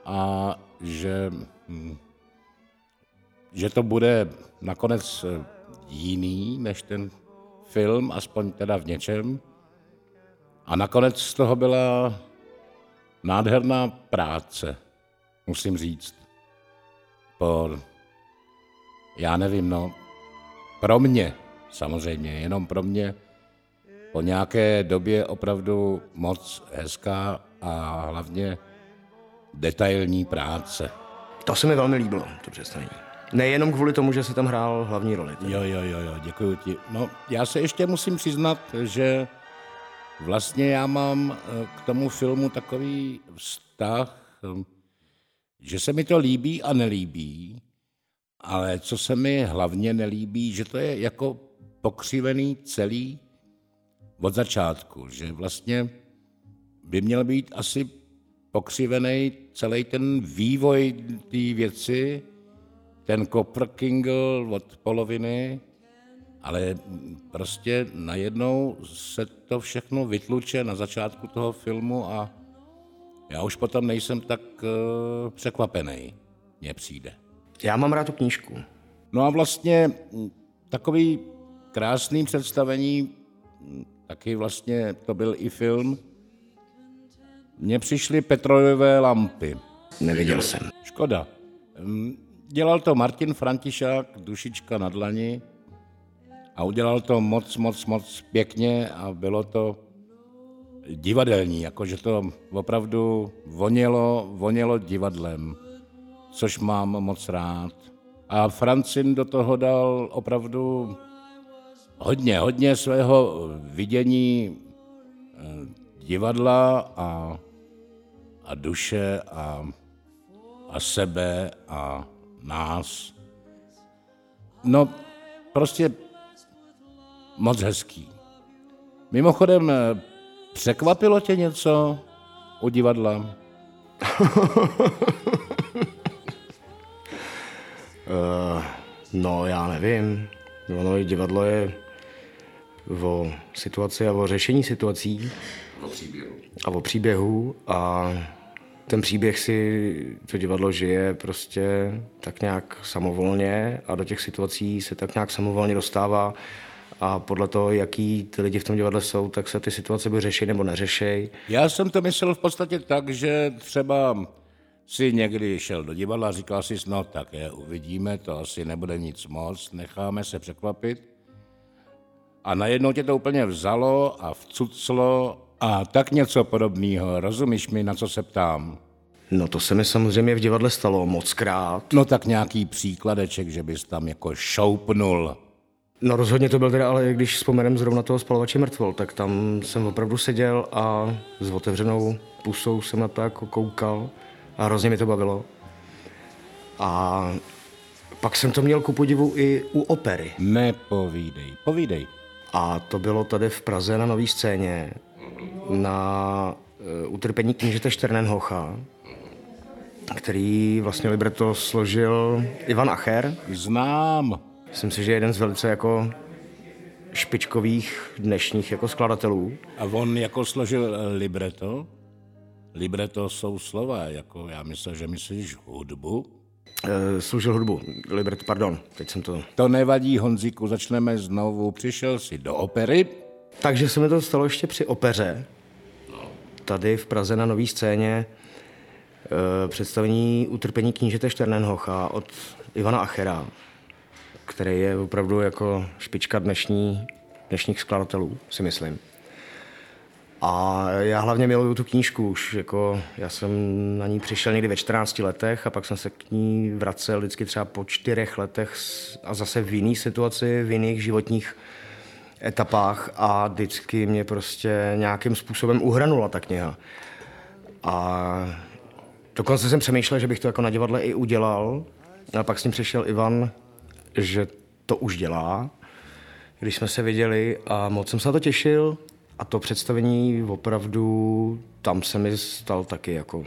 a že, hm, že to bude nakonec jiný než ten film, aspoň teda v něčem. A nakonec z toho byla nádherná práce, musím říct. Po, já nevím, no, pro mě, samozřejmě, jenom pro mě, po nějaké době opravdu moc hezká a hlavně detailní práce. To se mi velmi líbilo, to představení. Nejenom kvůli tomu, že se tam hrál hlavní roli. Jo, jo, jo, jo, děkuji ti. No, já se ještě musím přiznat, že vlastně já mám eh, k tomu filmu takový vztah, eh, že se mi to líbí a nelíbí, ale co se mi hlavně nelíbí, že to je jako pokřivený celý od začátku, že vlastně by měl být asi pokřivený celý ten vývoj té věci, ten Copper od poloviny, ale prostě najednou se to všechno vytluče na začátku toho filmu a já už potom nejsem tak uh, překvapený, mně přijde. Já mám rád tu knížku. No a vlastně takový krásný představení, taky vlastně to byl i film, mně přišly petrolové lampy. Neviděl jsem. Škoda. Dělal to Martin Františák, Dušička na dlani a udělal to moc, moc, moc pěkně a bylo to divadelní, jakože to opravdu vonělo, vonělo divadlem, což mám moc rád. A Francin do toho dal opravdu hodně, hodně svého vidění eh, divadla a, a duše a, a sebe a nás. No, prostě moc hezký. Mimochodem, překvapilo tě něco u divadla? uh, no, já nevím. Ono divadlo je o situaci a o řešení situací. O příběhu. A o příběhu a ten příběh si to divadlo žije prostě tak nějak samovolně a do těch situací se tak nějak samovolně dostává a podle toho, jaký ty lidi v tom divadle jsou, tak se ty situace by řeší nebo neřešej. Já jsem to myslel v podstatě tak, že třeba si někdy šel do divadla a říkal si, no tak je, uvidíme, to asi nebude nic moc, necháme se překvapit. A najednou tě to úplně vzalo a vcuclo a tak něco podobného. Rozumíš mi, na co se ptám? No to se mi samozřejmě v divadle stalo moc krát. No tak nějaký příkladeček, že bys tam jako šoupnul. No rozhodně to byl teda, ale když vzpomenem zrovna toho spalovače mrtvol, tak tam jsem opravdu seděl a s otevřenou pusou jsem na to jako koukal a hrozně mi to bavilo. A pak jsem to měl ku podivu i u opery. Nepovídej, povídej. A to bylo tady v Praze na nový scéně na uh, utrpení knížete Šternenhocha, který vlastně libreto složil Ivan Acher. Znám. Myslím si, že je jeden z velice jako špičkových dnešních jako skladatelů. A on jako složil eh, libreto? Libreto jsou slova, jako já myslel, že myslíš hudbu. E, složil hudbu, libreto, pardon, teď jsem to... To nevadí, Honzíku, začneme znovu. Přišel si do opery. Takže se mi to stalo ještě při opeře. Tady v Praze na nový scéně e, představení Utrpení knížete Šternenhocha od Ivana Achera který je opravdu jako špička dnešní, dnešních skladatelů, si myslím. A já hlavně miluju tu knížku už, jako já jsem na ní přišel někdy ve 14 letech a pak jsem se k ní vracel vždycky třeba po čtyřech letech a zase v jiné situaci, v jiných životních etapách a vždycky mě prostě nějakým způsobem uhranula ta kniha. A dokonce jsem přemýšlel, že bych to jako na divadle i udělal, a pak s ním přišel Ivan že to už dělá, když jsme se viděli a moc jsem se na to těšil a to představení opravdu, tam se mi stal taky jako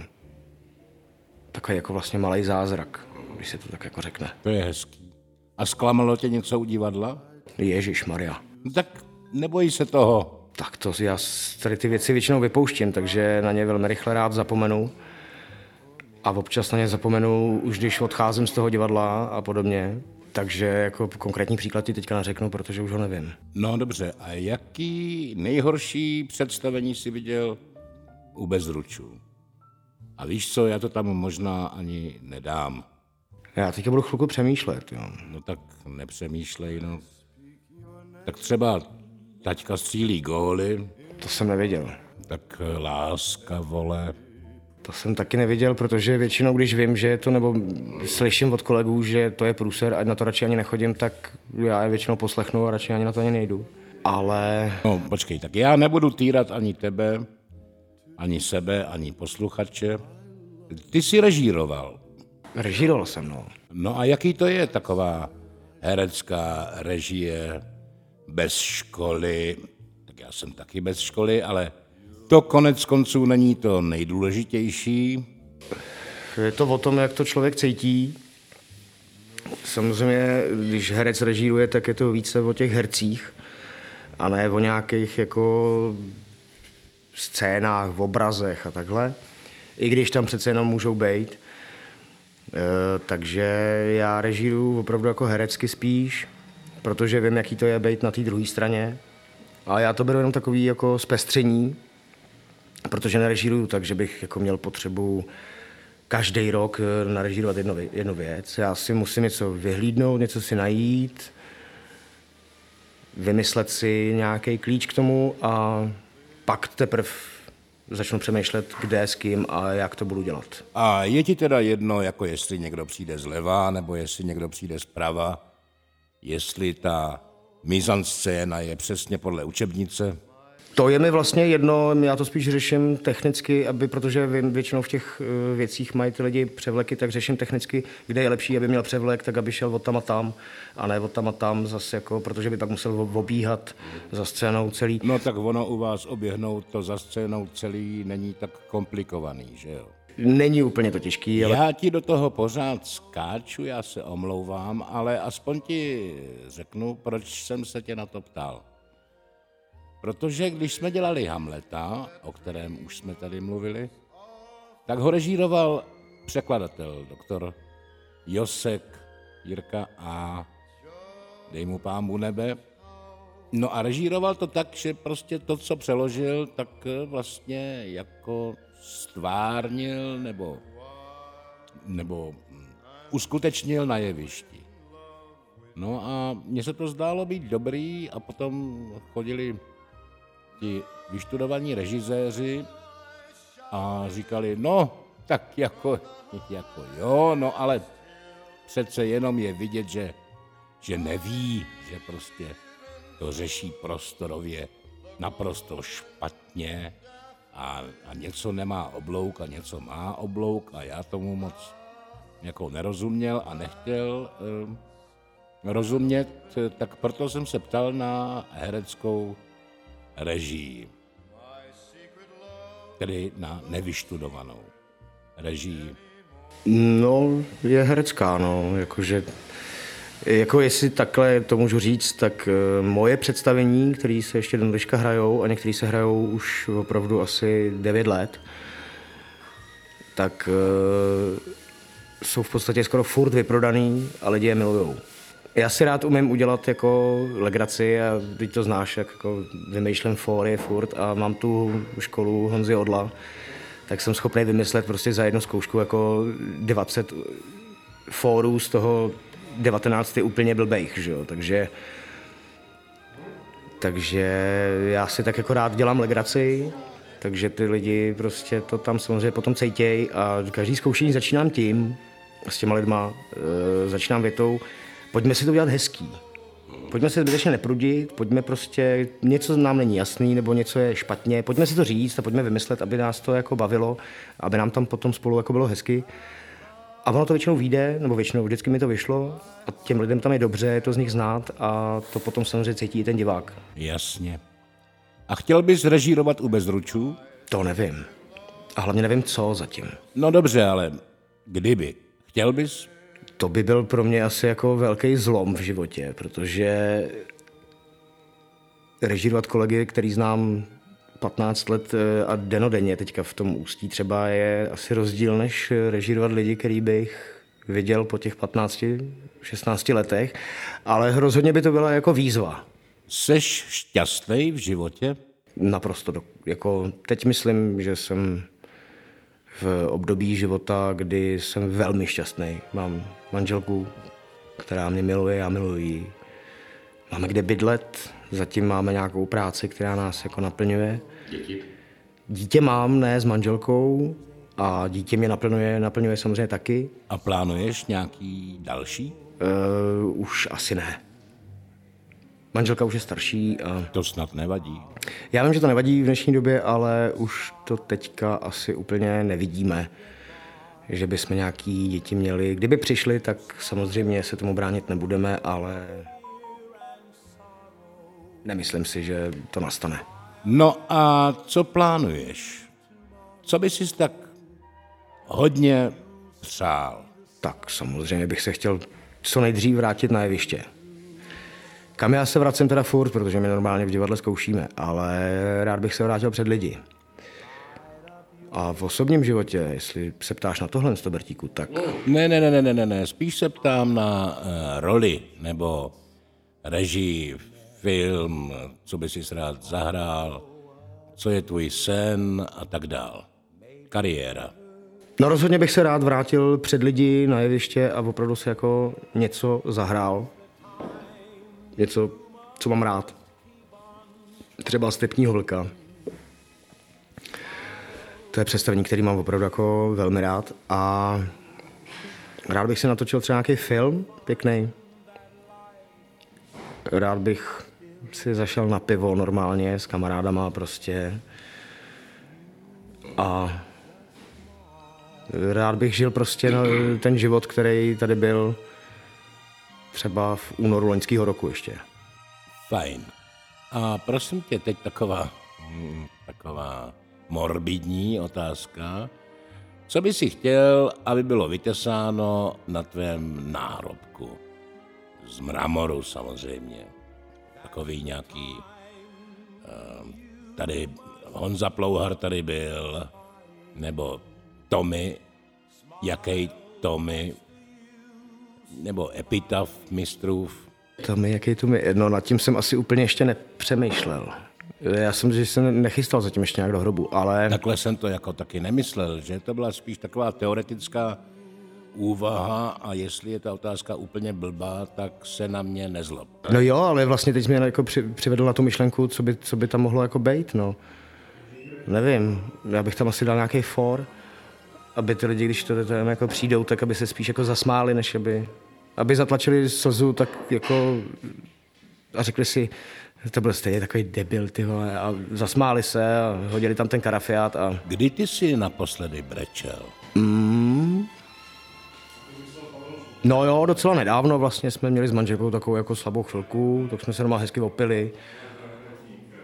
takový jako vlastně malý zázrak, když se to tak jako řekne. To je hezký. A zklamalo tě něco u divadla? Ježíš Maria. No tak nebojí se toho. Tak to já tady ty věci většinou vypouštím, takže na ně velmi rychle rád zapomenu. A občas na ně zapomenu, už když odcházím z toho divadla a podobně. Takže jako konkrétní příklad ti teďka neřeknu, protože už ho nevím. No dobře, a jaký nejhorší představení si viděl u Bezručů? A víš co, já to tam možná ani nedám. Já teďka budu chvilku přemýšlet, jo. No tak nepřemýšlej, no. Tak třeba taťka střílí góly. To jsem nevěděl. Tak láska, vole. To jsem taky neviděl, protože většinou, když vím, že je to, nebo slyším od kolegů, že to je průser a na to radši ani nechodím, tak já je většinou poslechnu a radši ani na to ani nejdu. Ale... No, počkej, tak já nebudu týrat ani tebe, ani sebe, ani posluchače. Ty jsi režíroval. Režíroval jsem, no. No a jaký to je taková herecká režie bez školy? Tak já jsem taky bez školy, ale to konec konců není to nejdůležitější. Je to o tom, jak to člověk cítí. Samozřejmě, když herec režíruje, tak je to více o těch hercích a ne o nějakých jako scénách, v obrazech a takhle. I když tam přece jenom můžou být. E, takže já režíruju opravdu jako herecky spíš, protože vím, jaký to je být na té druhé straně. A já to beru jenom takový jako zpestření, protože nerežíruju tak, že bych jako měl potřebu každý rok eh, narežírovat jednu, jednu věc. Já si musím něco vyhlídnout, něco si najít, vymyslet si nějaký klíč k tomu a pak teprve začnu přemýšlet, kde, s kým a jak to budu dělat. A je ti teda jedno, jako jestli někdo přijde zleva, nebo jestli někdo přijde zprava, jestli ta mizanscéna je přesně podle učebnice? To je mi vlastně jedno, já to spíš řeším technicky, aby, protože vím, většinou v těch eh, věcích mají ty lidi převleky, tak řeším technicky, kde je lepší, aby měl převlek, tak aby šel od tam a tam, a ne od tam a tam zase, jako, protože by pak musel obíhat za scénou celý. No tak ono u vás oběhnout to za scénou celý není tak komplikovaný, že jo? Není úplně to těžký, ale... Já ti do toho pořád skáču, já se omlouvám, ale aspoň ti řeknu, proč jsem se tě na to ptal. Protože když jsme dělali Hamleta, o kterém už jsme tady mluvili, tak ho režíroval překladatel, doktor Josek Jirka a dej mu pámu nebe. No a režíroval to tak, že prostě to, co přeložil, tak vlastně jako stvárnil nebo, nebo uskutečnil na jevišti. No a mně se to zdálo být dobrý a potom chodili ti vyštudovaní režiséři a říkali, no, tak jako, jako jo, no ale přece jenom je vidět, že že neví, že prostě to řeší prostorově naprosto špatně a, a něco nemá oblouk a něco má oblouk a já tomu moc jako nerozuměl a nechtěl eh, rozumět, tak proto jsem se ptal na hereckou režii, tedy na nevyštudovanou režii. No, je herecká, no, jakože jako jestli takhle to můžu říct, tak eh, moje představení, které se ještě do dneška hrajou a některé se hrajou už opravdu asi 9 let, tak uh, jsou v podstatě skoro furt vyprodaný a lidi je milujou. Já si rád umím udělat jako legraci a teď to znáš, jak jako vymýšlím fóry furt a mám tu školu Honzy Odla, tak jsem schopný vymyslet prostě za jednu zkoušku jako 20 fórů z toho 19 je úplně blbejch, že jo? takže takže já si tak jako rád dělám legraci, takže ty lidi prostě to tam samozřejmě potom cejtěj a každý zkoušení začínám tím, s těma lidma, e, začínám větou, pojďme si to udělat hezký. Pojďme si zbytečně neprudit, pojďme prostě, něco nám není jasný, nebo něco je špatně, pojďme si to říct a pojďme vymyslet, aby nás to jako bavilo, aby nám tam potom spolu jako bylo hezky. A ono to většinou vyjde, nebo většinou vždycky mi to vyšlo a těm lidem tam je dobře, je to z nich znát a to potom samozřejmě cítí i ten divák. Jasně. A chtěl bys režírovat u Bezručů? To nevím. A hlavně nevím, co zatím. No dobře, ale kdyby. Chtěl bys? To by byl pro mě asi jako velký zlom v životě, protože režírovat kolegy, který znám 15 let eh, a denodenně teďka v tom ústí třeba je asi rozdíl, než režírovat lidi, který bych viděl po těch 15, 16 letech, ale rozhodně by to byla jako výzva. Seš šťastný v životě? Naprosto. Jako teď myslím, že jsem v období života, kdy jsem velmi šťastný. Mám manželku, která mě miluje, já miluji ji. Máme kde bydlet, zatím máme nějakou práci, která nás jako naplňuje. Děti? Dítě mám, ne s manželkou, a dítě mě naplňuje, naplňuje samozřejmě taky. A plánuješ nějaký další? Uh, už asi ne. Manželka už je starší. A... To snad nevadí. Já vím, že to nevadí v dnešní době, ale už to teďka asi úplně nevidíme, že bychom nějaký děti měli. Kdyby přišli, tak samozřejmě se tomu bránit nebudeme, ale nemyslím si, že to nastane. No a co plánuješ? Co by si tak hodně přál? Tak samozřejmě bych se chtěl co nejdřív vrátit na jeviště. Kam já se vracím teda furt, protože my normálně v divadle zkoušíme, ale rád bych se vrátil před lidi. A v osobním životě, jestli se ptáš na tohle, Stobertíku, tak... Ne, ne, ne, ne, ne, ne, spíš se ptám na uh, roli nebo režii, film, co by si rád zahrál, co je tvůj sen a tak dál. Kariéra. No rozhodně bych se rád vrátil před lidi na jeviště a opravdu si jako něco zahrál něco, co mám rád. Třeba stepního vlka. To je představení, který mám opravdu jako velmi rád a rád bych si natočil třeba nějaký film pěkný. Rád bych si zašel na pivo normálně s kamarádama prostě. A rád bych žil prostě ten život, který tady byl třeba v únoru loňského roku ještě. Fajn. A prosím tě, teď taková, hm, taková morbidní otázka. Co by si chtěl, aby bylo vytesáno na tvém náhrobku? Z mramoru samozřejmě. Takový nějaký... Ehm, tady Honza Plouhar tady byl, nebo Tommy, jaký Tommy, nebo epitaf mistrův? To mi, jaký to mi, no nad tím jsem asi úplně ještě nepřemýšlel. Já jsem, že jsem nechystal zatím ještě nějak do hrobu, ale... Takhle jsem to jako taky nemyslel, že to byla spíš taková teoretická úvaha a jestli je ta otázka úplně blbá, tak se na mě nezlob. No jo, ale vlastně teď mě jako při, přivedl na tu myšlenku, co by, co by tam mohlo jako být, no. Nevím, já bych tam asi dal nějaký for, aby ty lidi, když to tam jako přijdou, tak aby se spíš jako zasmáli, než aby aby zatlačili slzu, tak jako a řekli si, to byl stejně takový debil, ty vole, a zasmáli se a hodili tam ten karafiát a... Kdy ty jsi naposledy brečel? Mm. No jo, docela nedávno vlastně jsme měli s manželkou takovou jako slabou chvilku, tak jsme se doma hezky opili.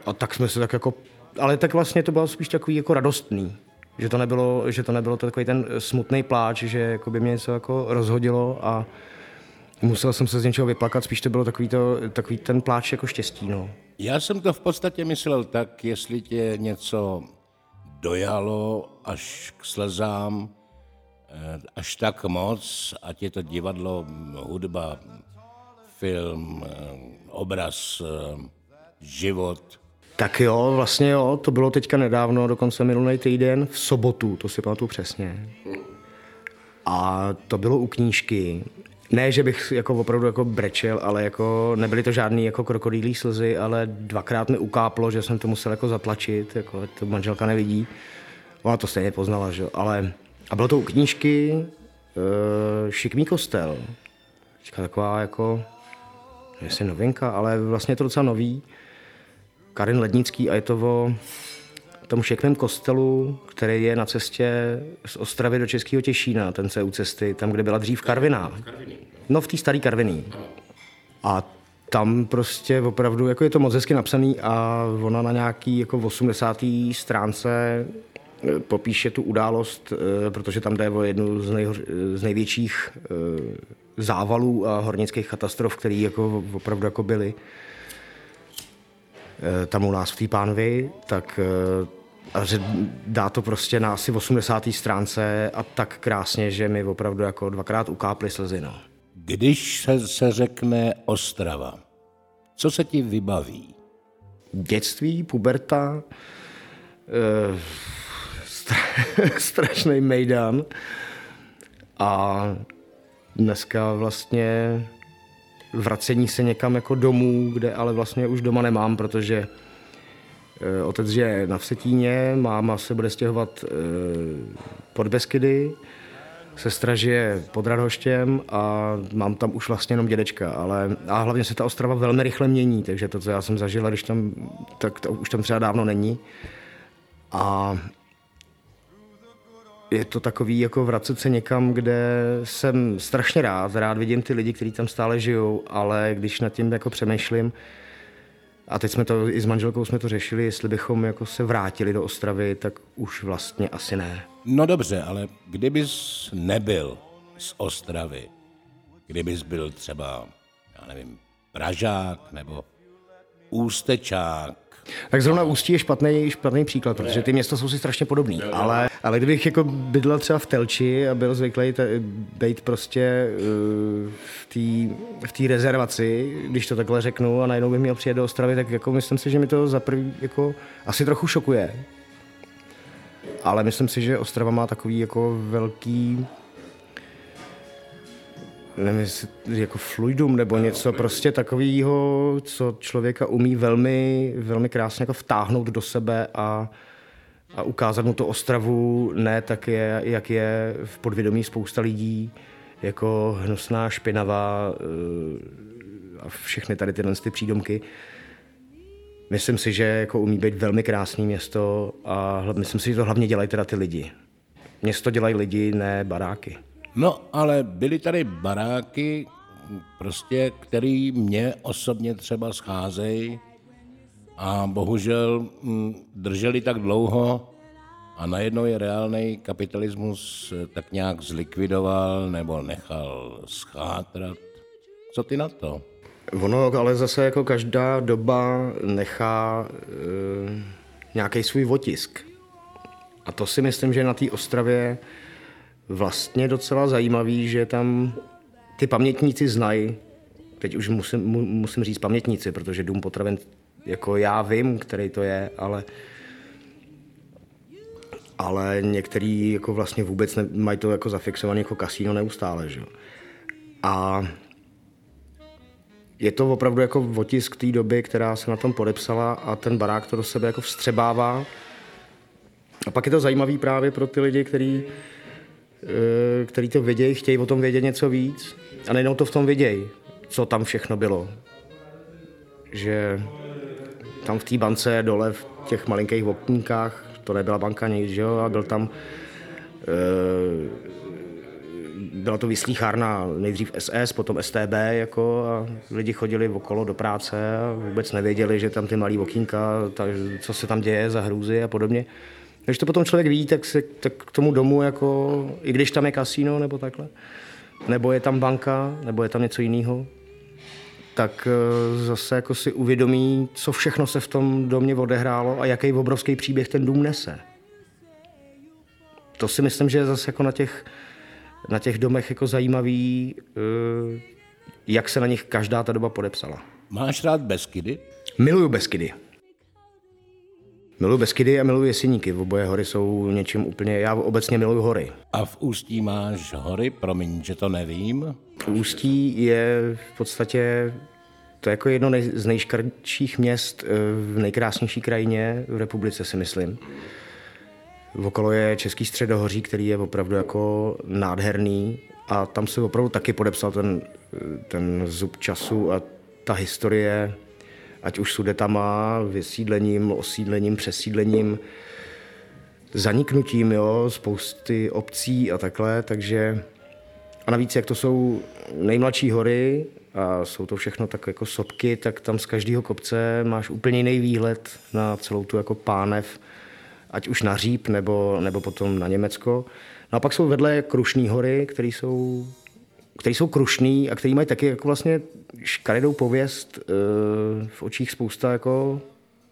A tak jsme se tak jako... Ale tak vlastně to bylo spíš takový jako radostný. Že to nebylo, že to nebylo to takový ten smutný pláč, že jako by mě něco jako rozhodilo a musel jsem se z něčeho vyplakat, spíš to bylo takový, to, takový ten pláč jako štěstí. No. Já jsem to v podstatě myslel tak, jestli tě něco dojalo až k slezám, až tak moc, ať je to divadlo, hudba, film, eh, obraz, eh, život. Tak jo, vlastně jo, to bylo teďka nedávno, dokonce minulý týden, v sobotu, to si pamatuju přesně. A to bylo u knížky ne, že bych jako opravdu jako brečel, ale jako nebyly to žádný jako krokodýlí slzy, ale dvakrát mi ukáplo, že jsem to musel jako zatlačit, jako to manželka nevidí. Ona to stejně poznala, že ale a bylo to u knížky uh, Šikmý kostel. Teďka taková jako, jestli novinka, ale vlastně je to docela nový. Karin Lednický a je to o tom šikmém kostelu, který je na cestě z Ostravy do Českého Těšína, ten se u cesty, tam, kde byla dřív Karviná. No v té staré Karviný. A tam prostě opravdu, jako je to moc hezky napsaný a ona na nějaký jako 80. stránce popíše tu událost, eh, protože tam jde o jednu z, nejho, z největších eh, závalů a hornických katastrof, které jako opravdu jako byly tam u nás v té pánvi, tak a dá to prostě na asi 80. stránce a tak krásně, že mi opravdu jako dvakrát ukáply slzy. No. Když se, se řekne Ostrava, co se ti vybaví? Dětství, puberta, e, stra, strašný mejdan a dneska vlastně vracení se někam jako domů, kde ale vlastně už doma nemám, protože Eh, otec je na Vsetíně, máma se bude stěhovat eh, pod Beskydy, sestra žije pod Radhoštěm a mám tam už vlastně jenom dědečka, ale a hlavně se ta Ostrava velmi rychle mění, takže to, co já jsem zažila, když tam, tak to už tam třeba dávno není. A je to takový jako vracet se někam, kde jsem strašně rád, rád vidím ty lidi, kteří tam stále žijou, ale když nad tím jako přemýšlím, a teď jsme to i s manželkou jsme to řešili, jestli bychom jako se vrátili do Ostravy, tak už vlastně asi ne. No dobře, ale kdybys nebyl z Ostravy, kdybys byl třeba, já nevím, Pražák nebo Ústečák, tak zrovna Ústí je špatný, špatný příklad, protože ty města jsou si strašně podobný. Ale, ale kdybych jako bydlel třeba v Telči a byl zvyklý být prostě uh, v té rezervaci, když to takhle řeknu, a najednou bych měl přijet do Ostravy, tak jako myslím si, že mi to za prvý jako asi trochu šokuje. Ale myslím si, že Ostrava má takový jako velký nevím, jestli jako fluidum nebo něco prostě takového, co člověka umí velmi, velmi krásně jako vtáhnout do sebe a, a ukázat mu to Ostravu ne tak, je, jak je v podvědomí spousta lidí, jako hnusná, špinavá eh, a všechny tady tyhle ty přídomky. Myslím si, že jako umí být velmi krásné město a myslím si, že to hlavně dělají teda ty lidi. Město dělají lidi, ne baráky. No, ale byly tady baráky, prostě, který mě osobně třeba scházejí a bohužel mm, drželi tak dlouho a najednou je reálný kapitalismus eh, tak nějak zlikvidoval nebo nechal schátrat. Co ty na to? Ono ale zase jako každá doba nechá e, nějaký svůj otisk. A to si myslím, že na té Ostravě vlastně docela zajímavý, že tam ty pamětníci znají, teď už musím, musím říct pamětníci, protože Dům potravin, jako já vím, který to je, ale ale některý jako vlastně vůbec ne, mají to jako zafixované jako kasíno neustále, že? A je to opravdu jako otisk té doby, která se na tom podepsala a ten barák to do sebe jako vstřebává. A pak je to zajímavý právě pro ty lidi, kteří který to vědějí, chtějí o tom vědět něco víc. A nejenom to v tom vědějí, co tam všechno bylo. Že tam v té bance dole v těch malinkých okníkách, to nebyla banka nic, že jo, a byl tam e, byla to vyslýchárna nejdřív SS, potom STB, jako, a lidi chodili okolo do práce a vůbec nevěděli, že tam ty malý okýnka, ta, co se tam děje za hrůzy a podobně. Když to potom člověk ví, tak, se, tak k tomu domu, jako, i když tam je kasíno nebo takhle, nebo je tam banka, nebo je tam něco jiného, tak eh, zase jako si uvědomí, co všechno se v tom domě odehrálo a jaký obrovský příběh ten dům nese. To si myslím, že je zase jako na těch, na těch domech jako zajímavý, eh, jak se na nich každá ta doba podepsala. Máš rád Beskydy? Miluju Beskydy. Miluji Beskydy a miluji Jeseníky. Oboje hory jsou něčím úplně... Já obecně miluji hory. A v Ústí máš hory? Promiň, že to nevím. Ústí je v podstatě to je jako jedno z nejškarčích měst eh, v nejkrásnější krajině v republice, si myslím. Okolo je Český středohoří, který je opravdu jako nádherný a tam se opravdu taky podepsal ten, ten zub času a ta historie ať už sudetama, vysídlením, osídlením, přesídlením, zaniknutím jo, spousty obcí a takhle, takže a navíc, jak to jsou nejmladší hory a jsou to všechno tak jako sopky, tak tam z každého kopce máš úplně jiný výhled na celou tu jako pánev, ať už na Říp nebo, nebo potom na Německo. No a pak jsou vedle Krušní hory, které jsou který jsou krušný a který mají taky jako vlastně škaredou pověst e, v očích spousta jako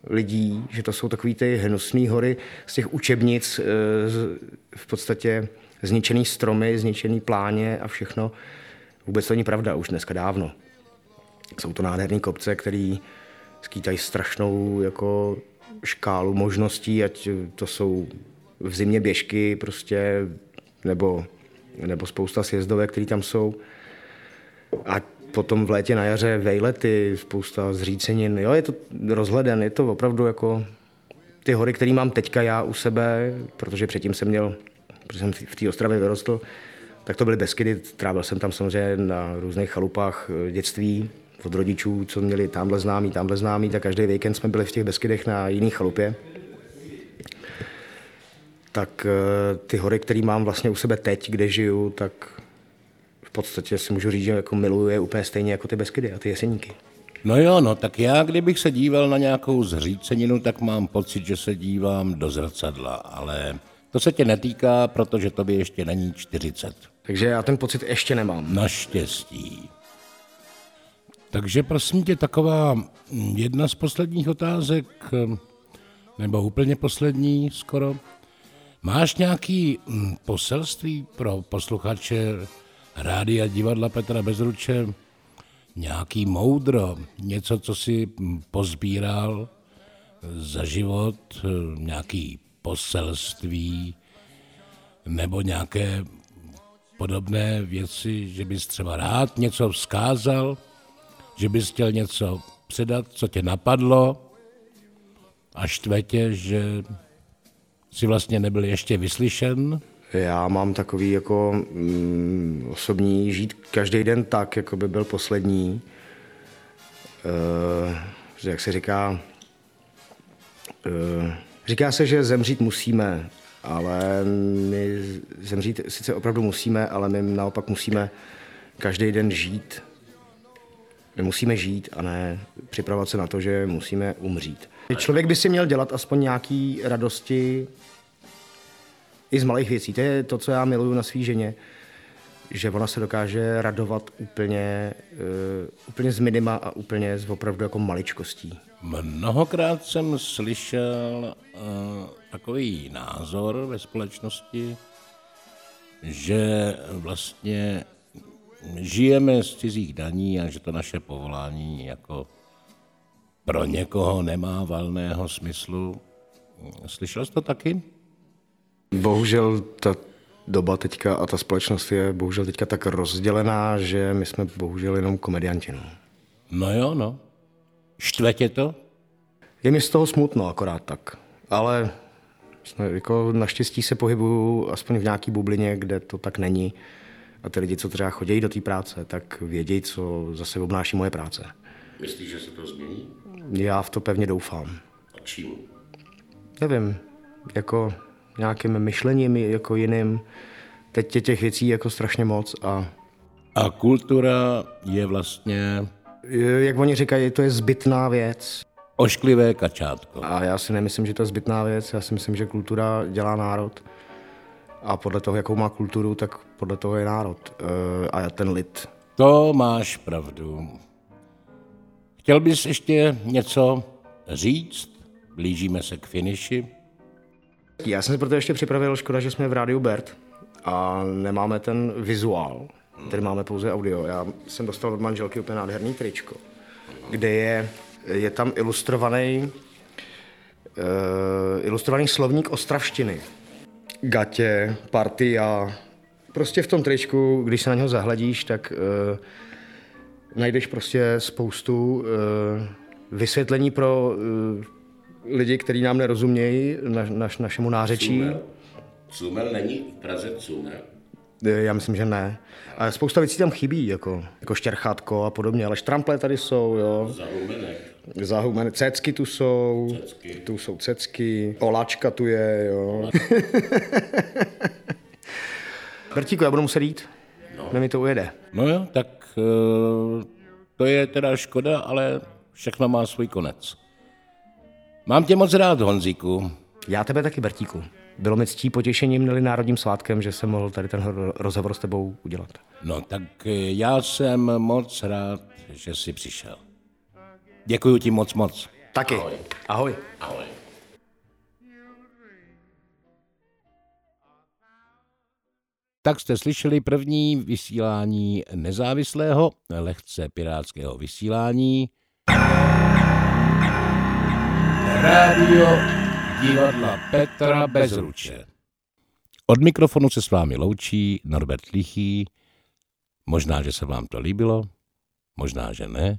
lidí, že to jsou takový ty hnusné hory z těch učebnic, e, v podstatě zničený stromy, zničený pláně a všechno. Vůbec to není pravda, už dneska dávno. Jsou to nádherné kopce, které skýtají strašnou jako škálu možností, ať to jsou v zimě běžky prostě, nebo nebo spousta sjezdovek, které tam jsou. A potom v létě na jaře vejlety, spousta zřícenin. Jo, je to rozhleden, je to opravdu jako ty hory, které mám teďka já u sebe, protože předtím jsem měl, protože jsem v té Ostravě vyrostl, tak to byly Beskydy. Trávil jsem tam samozřejmě na různých chalupách eh, dětství od rodičů, co měli tamhle známý, tamhle známý, tak každý víkend jsme byli v těch Beskydech na jiný chalupě tak eh, ty hory, které mám vlastně u sebe teď, kde žiju, tak v podstatě si můžu říct, že jako miluju je úplně stejně jako ty Beskydy a ty Jeseníky. No jo, no tak já, kdybych se díval na nějakou zříceninu, tak mám pocit, že se dívám do zrcadla, ale to se tě netýká, protože to by ještě není 40. Takže já ten pocit ještě nemám. Naštěstí. Takže prosím tě, taková jedna z posledních otázek, nebo úplně poslední skoro, Máš nějaký mm, poselství pro posluchače rádia divadla Petra Bezruče? Nějaký moudro, něco, co si pozbíral za život, nějaký poselství nebo nějaké podobné věci, že bys třeba rád něco vzkázal, že bys chtěl něco předat, co tě napadlo a štve tě, že si vlastně nebyl ještě vyslyšen? Já mám takový jako mm, osobní žít každý den tak, jako by byl poslední. E, jak se říká, e, říká se, že zemřít musíme, ale my zemřít sice opravdu musíme, ale my naopak musíme každý den žít. My musíme žít a ne připravovat se na to, že musíme umřít. Člověk by si měl dělat aspoň nějaký radosti i z malých věcí. To je to, co já miluju na svý ženě, že ona se dokáže radovat úplně, uh, úplně z minima a úplně z opravdu jako maličkostí. Mnohokrát jsem slyšel uh, takový názor ve společnosti, že vlastně žijeme z cizích daní a že to naše povolání jako pro někoho nemá valného smyslu. Slyšel jsi to taky? Bohužel ta doba teďka a ta společnost je bohužel teďka tak rozdělená, že my jsme bohužel jenom komedianti. No, no jo, no. Štve tě to? Je mi z toho smutno akorát tak. Ale jako naštěstí se pohybuju aspoň v nějaký bublině, kde to tak není. A ty lidi, co třeba chodí do té práce, tak vědějí, co zase obnáší moje práce. Myslíš, že se to změní? Já v to pevně doufám. A čím? Nevím, jako nějakým myšlením jako jiným. Teď je těch věcí jako strašně moc a A kultura je vlastně jak oni říkají, to je zbytná věc. ošklivé kačátko. A já si nemyslím, že to je zbytná věc. Já si myslím, že kultura dělá národ. A podle toho, jakou má kulturu, tak podle toho je národ. E, A ten lid. To máš pravdu. Chtěl bys ještě něco říct? Blížíme se k finiši. Já jsem si proto ještě připravil, škoda, že jsme v rádiu Bert a nemáme ten vizuál, který máme pouze audio. Já jsem dostal od manželky úplně nádherný tričko, kde je, je tam ilustrovaný, uh, ilustrovaný slovník ostravštiny. Gatě, partia. Prostě v tom tričku, když se na něho zahledíš, tak uh, najdeš prostě spoustu uh, vysvětlení pro uh, lidi, kteří nám nerozumějí, na, naš, našemu nářečí. Cumel není v Praze Cumel. Eh, Já myslím, že ne. A spousta věcí tam chybí, jako, jako štěrchátko a podobně, ale štrample tady jsou, jo. Zahumenek. Zahumené cecky tu jsou, Cecky. tu jsou cecky, oláčka tu je, jo. Bertíku, já budu muset jít. No. mi to ujede. No jo, tak eh, to je teda škoda, ale všechno má svůj konec. Mám tě moc rád, Honzíku. Já tebe taky, Bertíku. Bylo mi ctí potěšením měli národním svátkem, že jsem mohl tady ten ro- rozhovor s tebou udělat. No tak eh, já jsem moc rád, že jsi přišel. Děkuji ti moc moc. Taky. Ahoj. Ahoj. Ahoj. Tak jste slyšeli první vysílání nezávislého, lehce pirátského vysílání. Rádio divadla Petra Bezruče. Od mikrofonu se s vámi loučí Norbert Lichý. Možná, že se vám to líbilo, možná, že ne.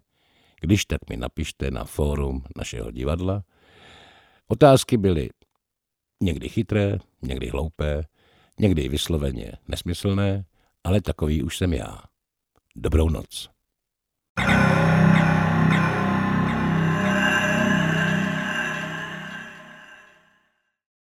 Když tak mi napište na fórum našeho divadla. Otázky byly někdy chytré, někdy hloupé, někdy vysloveně nesmyslné, ale takový už jsem já. Dobrou noc.